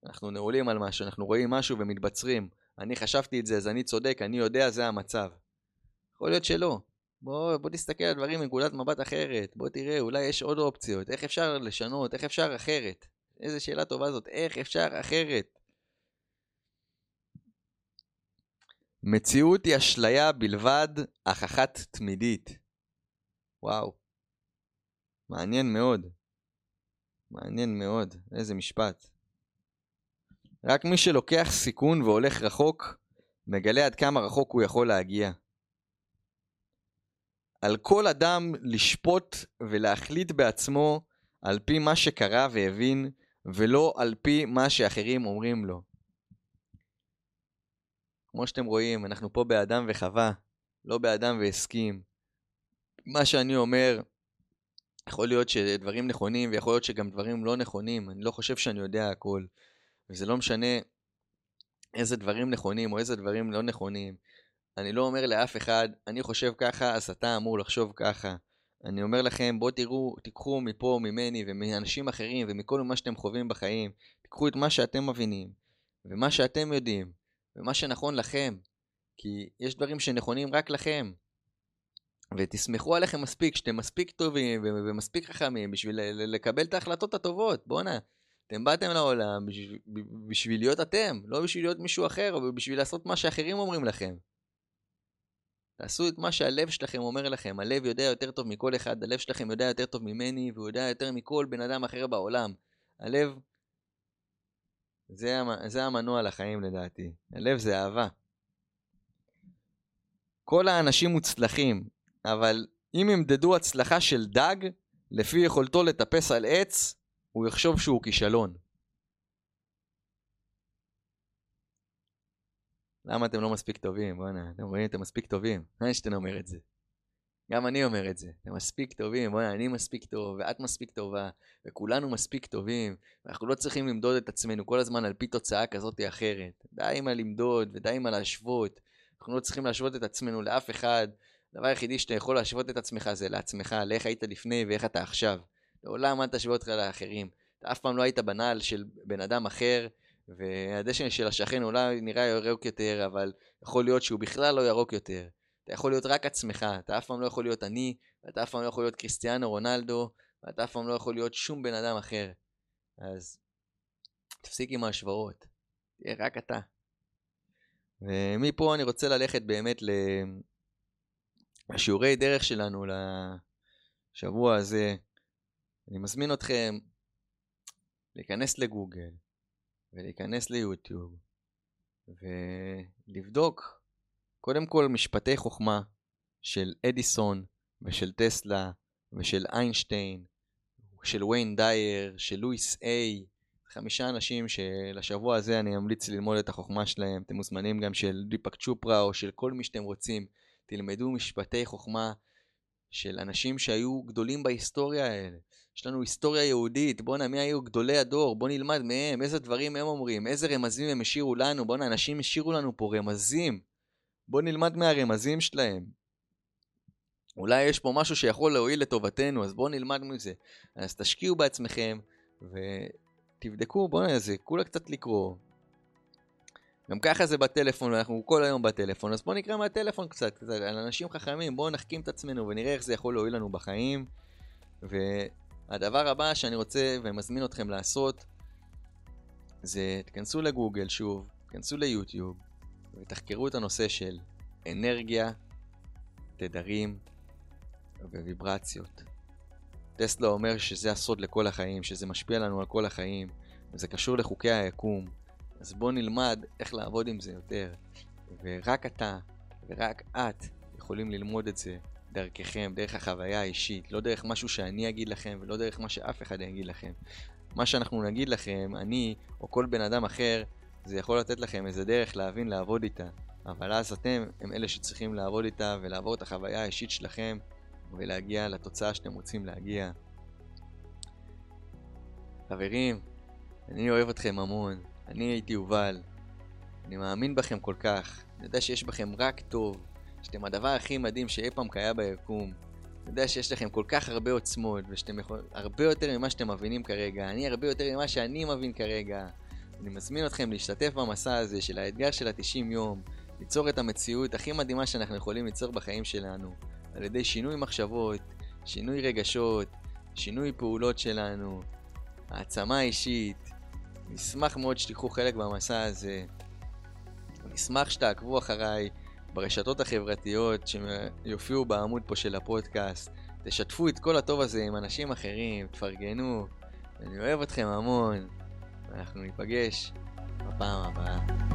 אנחנו נעולים על משהו, אנחנו רואים משהו ומתבצרים. אני חשבתי את זה, אז אני צודק, אני יודע, זה המצב. יכול להיות שלא. בוא, בוא תסתכל על דברים מנקודת מבט אחרת. בוא תראה, אולי יש עוד אופציות. איך אפשר לשנות? איך אפשר אחרת? איזה שאלה טובה זאת. איך אפשר אחרת? מציאות היא אשליה בלבד, אך אחת תמידית. וואו. מעניין מאוד. מעניין מאוד. איזה משפט. רק מי שלוקח סיכון והולך רחוק, מגלה עד כמה רחוק הוא יכול להגיע. על כל אדם לשפוט ולהחליט בעצמו על פי מה שקרה והבין, ולא על פי מה שאחרים אומרים לו. כמו שאתם רואים, אנחנו פה באדם וחווה, לא באדם והסכים. מה שאני אומר, יכול להיות שדברים נכונים, ויכול להיות שגם דברים לא נכונים. אני לא חושב שאני יודע הכל. וזה לא משנה איזה דברים נכונים או איזה דברים לא נכונים. אני לא אומר לאף אחד, אני חושב ככה, אז אתה אמור לחשוב ככה. אני אומר לכם, בואו תראו, תיקחו מפה, ממני ומאנשים אחרים ומכל מה שאתם חווים בחיים. תיקחו את מה שאתם מבינים, ומה שאתם יודעים, ומה שנכון לכם. כי יש דברים שנכונים רק לכם. ותסמכו עליכם מספיק, שאתם מספיק טובים ומספיק חכמים בשביל לקבל את ההחלטות הטובות. בואנה, אתם באתם לעולם בשביל, בשביל להיות אתם, לא בשביל להיות מישהו אחר, או בשביל לעשות מה שאחרים אומרים לכם. תעשו את מה שהלב שלכם אומר לכם. הלב יודע יותר טוב מכל אחד, הלב שלכם יודע יותר טוב ממני, והוא יודע יותר מכל בן אדם אחר בעולם. הלב, זה, זה המנוע לחיים לדעתי. הלב זה אהבה. כל האנשים מוצלחים, אבל אם ימדדו הצלחה של דג, לפי יכולתו לטפס על עץ, הוא יחשוב שהוא כישלון. למה אתם לא מספיק טובים? בואנה, אתם רואים, אתם מספיק טובים. איינשטיין אומר את זה. גם אני אומר את זה. אתם מספיק טובים, בואנה, אני מספיק טוב, ואת מספיק טובה, וכולנו מספיק טובים, ואנחנו לא צריכים למדוד את עצמנו כל הזמן על פי תוצאה כזאת או אחרת. די עם הלמדוד ודי עם הלהשוות. אנחנו לא צריכים להשוות את עצמנו לאף אחד. הדבר היחידי שאתה יכול להשוות את עצמך זה לעצמך, לאיך היית לפני ואיך אתה עכשיו. לעולם אל תשווה אותך לאחרים. אתה אף פעם לא היית בנעל של בן אדם אחר, והדשן של השכן אולי נראה ירוק יותר, אבל יכול להיות שהוא בכלל לא ירוק יותר. אתה יכול להיות רק עצמך, אתה אף פעם לא יכול להיות אני, ואתה אף פעם לא יכול להיות קריסטיאנו רונלדו, ואתה אף פעם לא יכול להיות שום בן אדם אחר. אז תפסיק עם ההשוואות, תהיה רק אתה. ומפה אני רוצה ללכת באמת לשיעורי דרך שלנו לשבוע הזה. אני מזמין אתכם להיכנס לגוגל ולהיכנס ליוטיוב ולבדוק קודם כל משפטי חוכמה של אדיסון ושל טסלה ושל איינשטיין, של ויין דייר, של לואיס איי, חמישה אנשים שלשבוע הזה אני אמליץ ללמוד את החוכמה שלהם. אתם מוזמנים גם של דיפק צ'ופרה או של כל מי שאתם רוצים. תלמדו משפטי חוכמה של אנשים שהיו גדולים בהיסטוריה האלה. יש לנו היסטוריה יהודית, בואנה, מי היו גדולי הדור? בוא נלמד מהם, איזה דברים הם אומרים, איזה רמזים הם השאירו לנו, בואנה, אנשים השאירו לנו פה רמזים. בוא נלמד מהרמזים שלהם. אולי יש פה משהו שיכול להועיל לטובתנו, אז בואו נלמד מזה. אז תשקיעו בעצמכם, ותבדקו, בואו זה כולה קצת לקרוא. גם ככה זה בטלפון, אנחנו כל היום בטלפון, אז בואו נקרא מהטלפון קצת, קצת על אנשים חכמים, בואו נחכים את עצמנו ונראה איך זה יכול להועיל לנו בחיים. והדבר הבא שאני רוצה ומזמין אתכם לעשות, זה תכנסו לגוגל שוב, תכנסו ליוטיוב, ותחקרו את הנושא של אנרגיה, תדרים וויברציות. טסלה אומר שזה הסוד לכל החיים, שזה משפיע לנו על כל החיים, וזה קשור לחוקי היקום. אז בואו נלמד איך לעבוד עם זה יותר. ורק אתה ורק את יכולים ללמוד את זה דרככם, דרך החוויה האישית, לא דרך משהו שאני אגיד לכם ולא דרך מה שאף אחד יגיד לכם. מה שאנחנו נגיד לכם, אני או כל בן אדם אחר, זה יכול לתת לכם איזה דרך להבין לעבוד איתה. אבל אז אתם הם אלה שצריכים לעבוד איתה ולעבור את החוויה האישית שלכם ולהגיע לתוצאה שאתם רוצים להגיע. חברים, אני אוהב אתכם המון, אני הייתי יובל, אני מאמין בכם כל כך, אני יודע שיש בכם רק טוב, שאתם הדבר הכי מדהים שאי פעם קיים ביקום. אני יודע שיש לכם כל כך הרבה עוצמות, ושאתם יכולים... הרבה יותר ממה שאתם מבינים כרגע, אני הרבה יותר ממה שאני מבין כרגע. אני מזמין אתכם להשתתף במסע הזה של האתגר של ה-90 יום, ליצור את המציאות הכי מדהימה שאנחנו יכולים ליצור בחיים שלנו, על ידי שינוי מחשבות, שינוי רגשות, שינוי פעולות שלנו, העצמה אישית. נשמח מאוד שתיקחו חלק במסע הזה. נשמח שתעקבו אחריי ברשתות החברתיות שיופיעו בעמוד פה של הפודקאסט. תשתפו את כל הטוב הזה עם אנשים אחרים, תפרגנו. אני אוהב אתכם המון. ואנחנו ניפגש בפעם הבאה.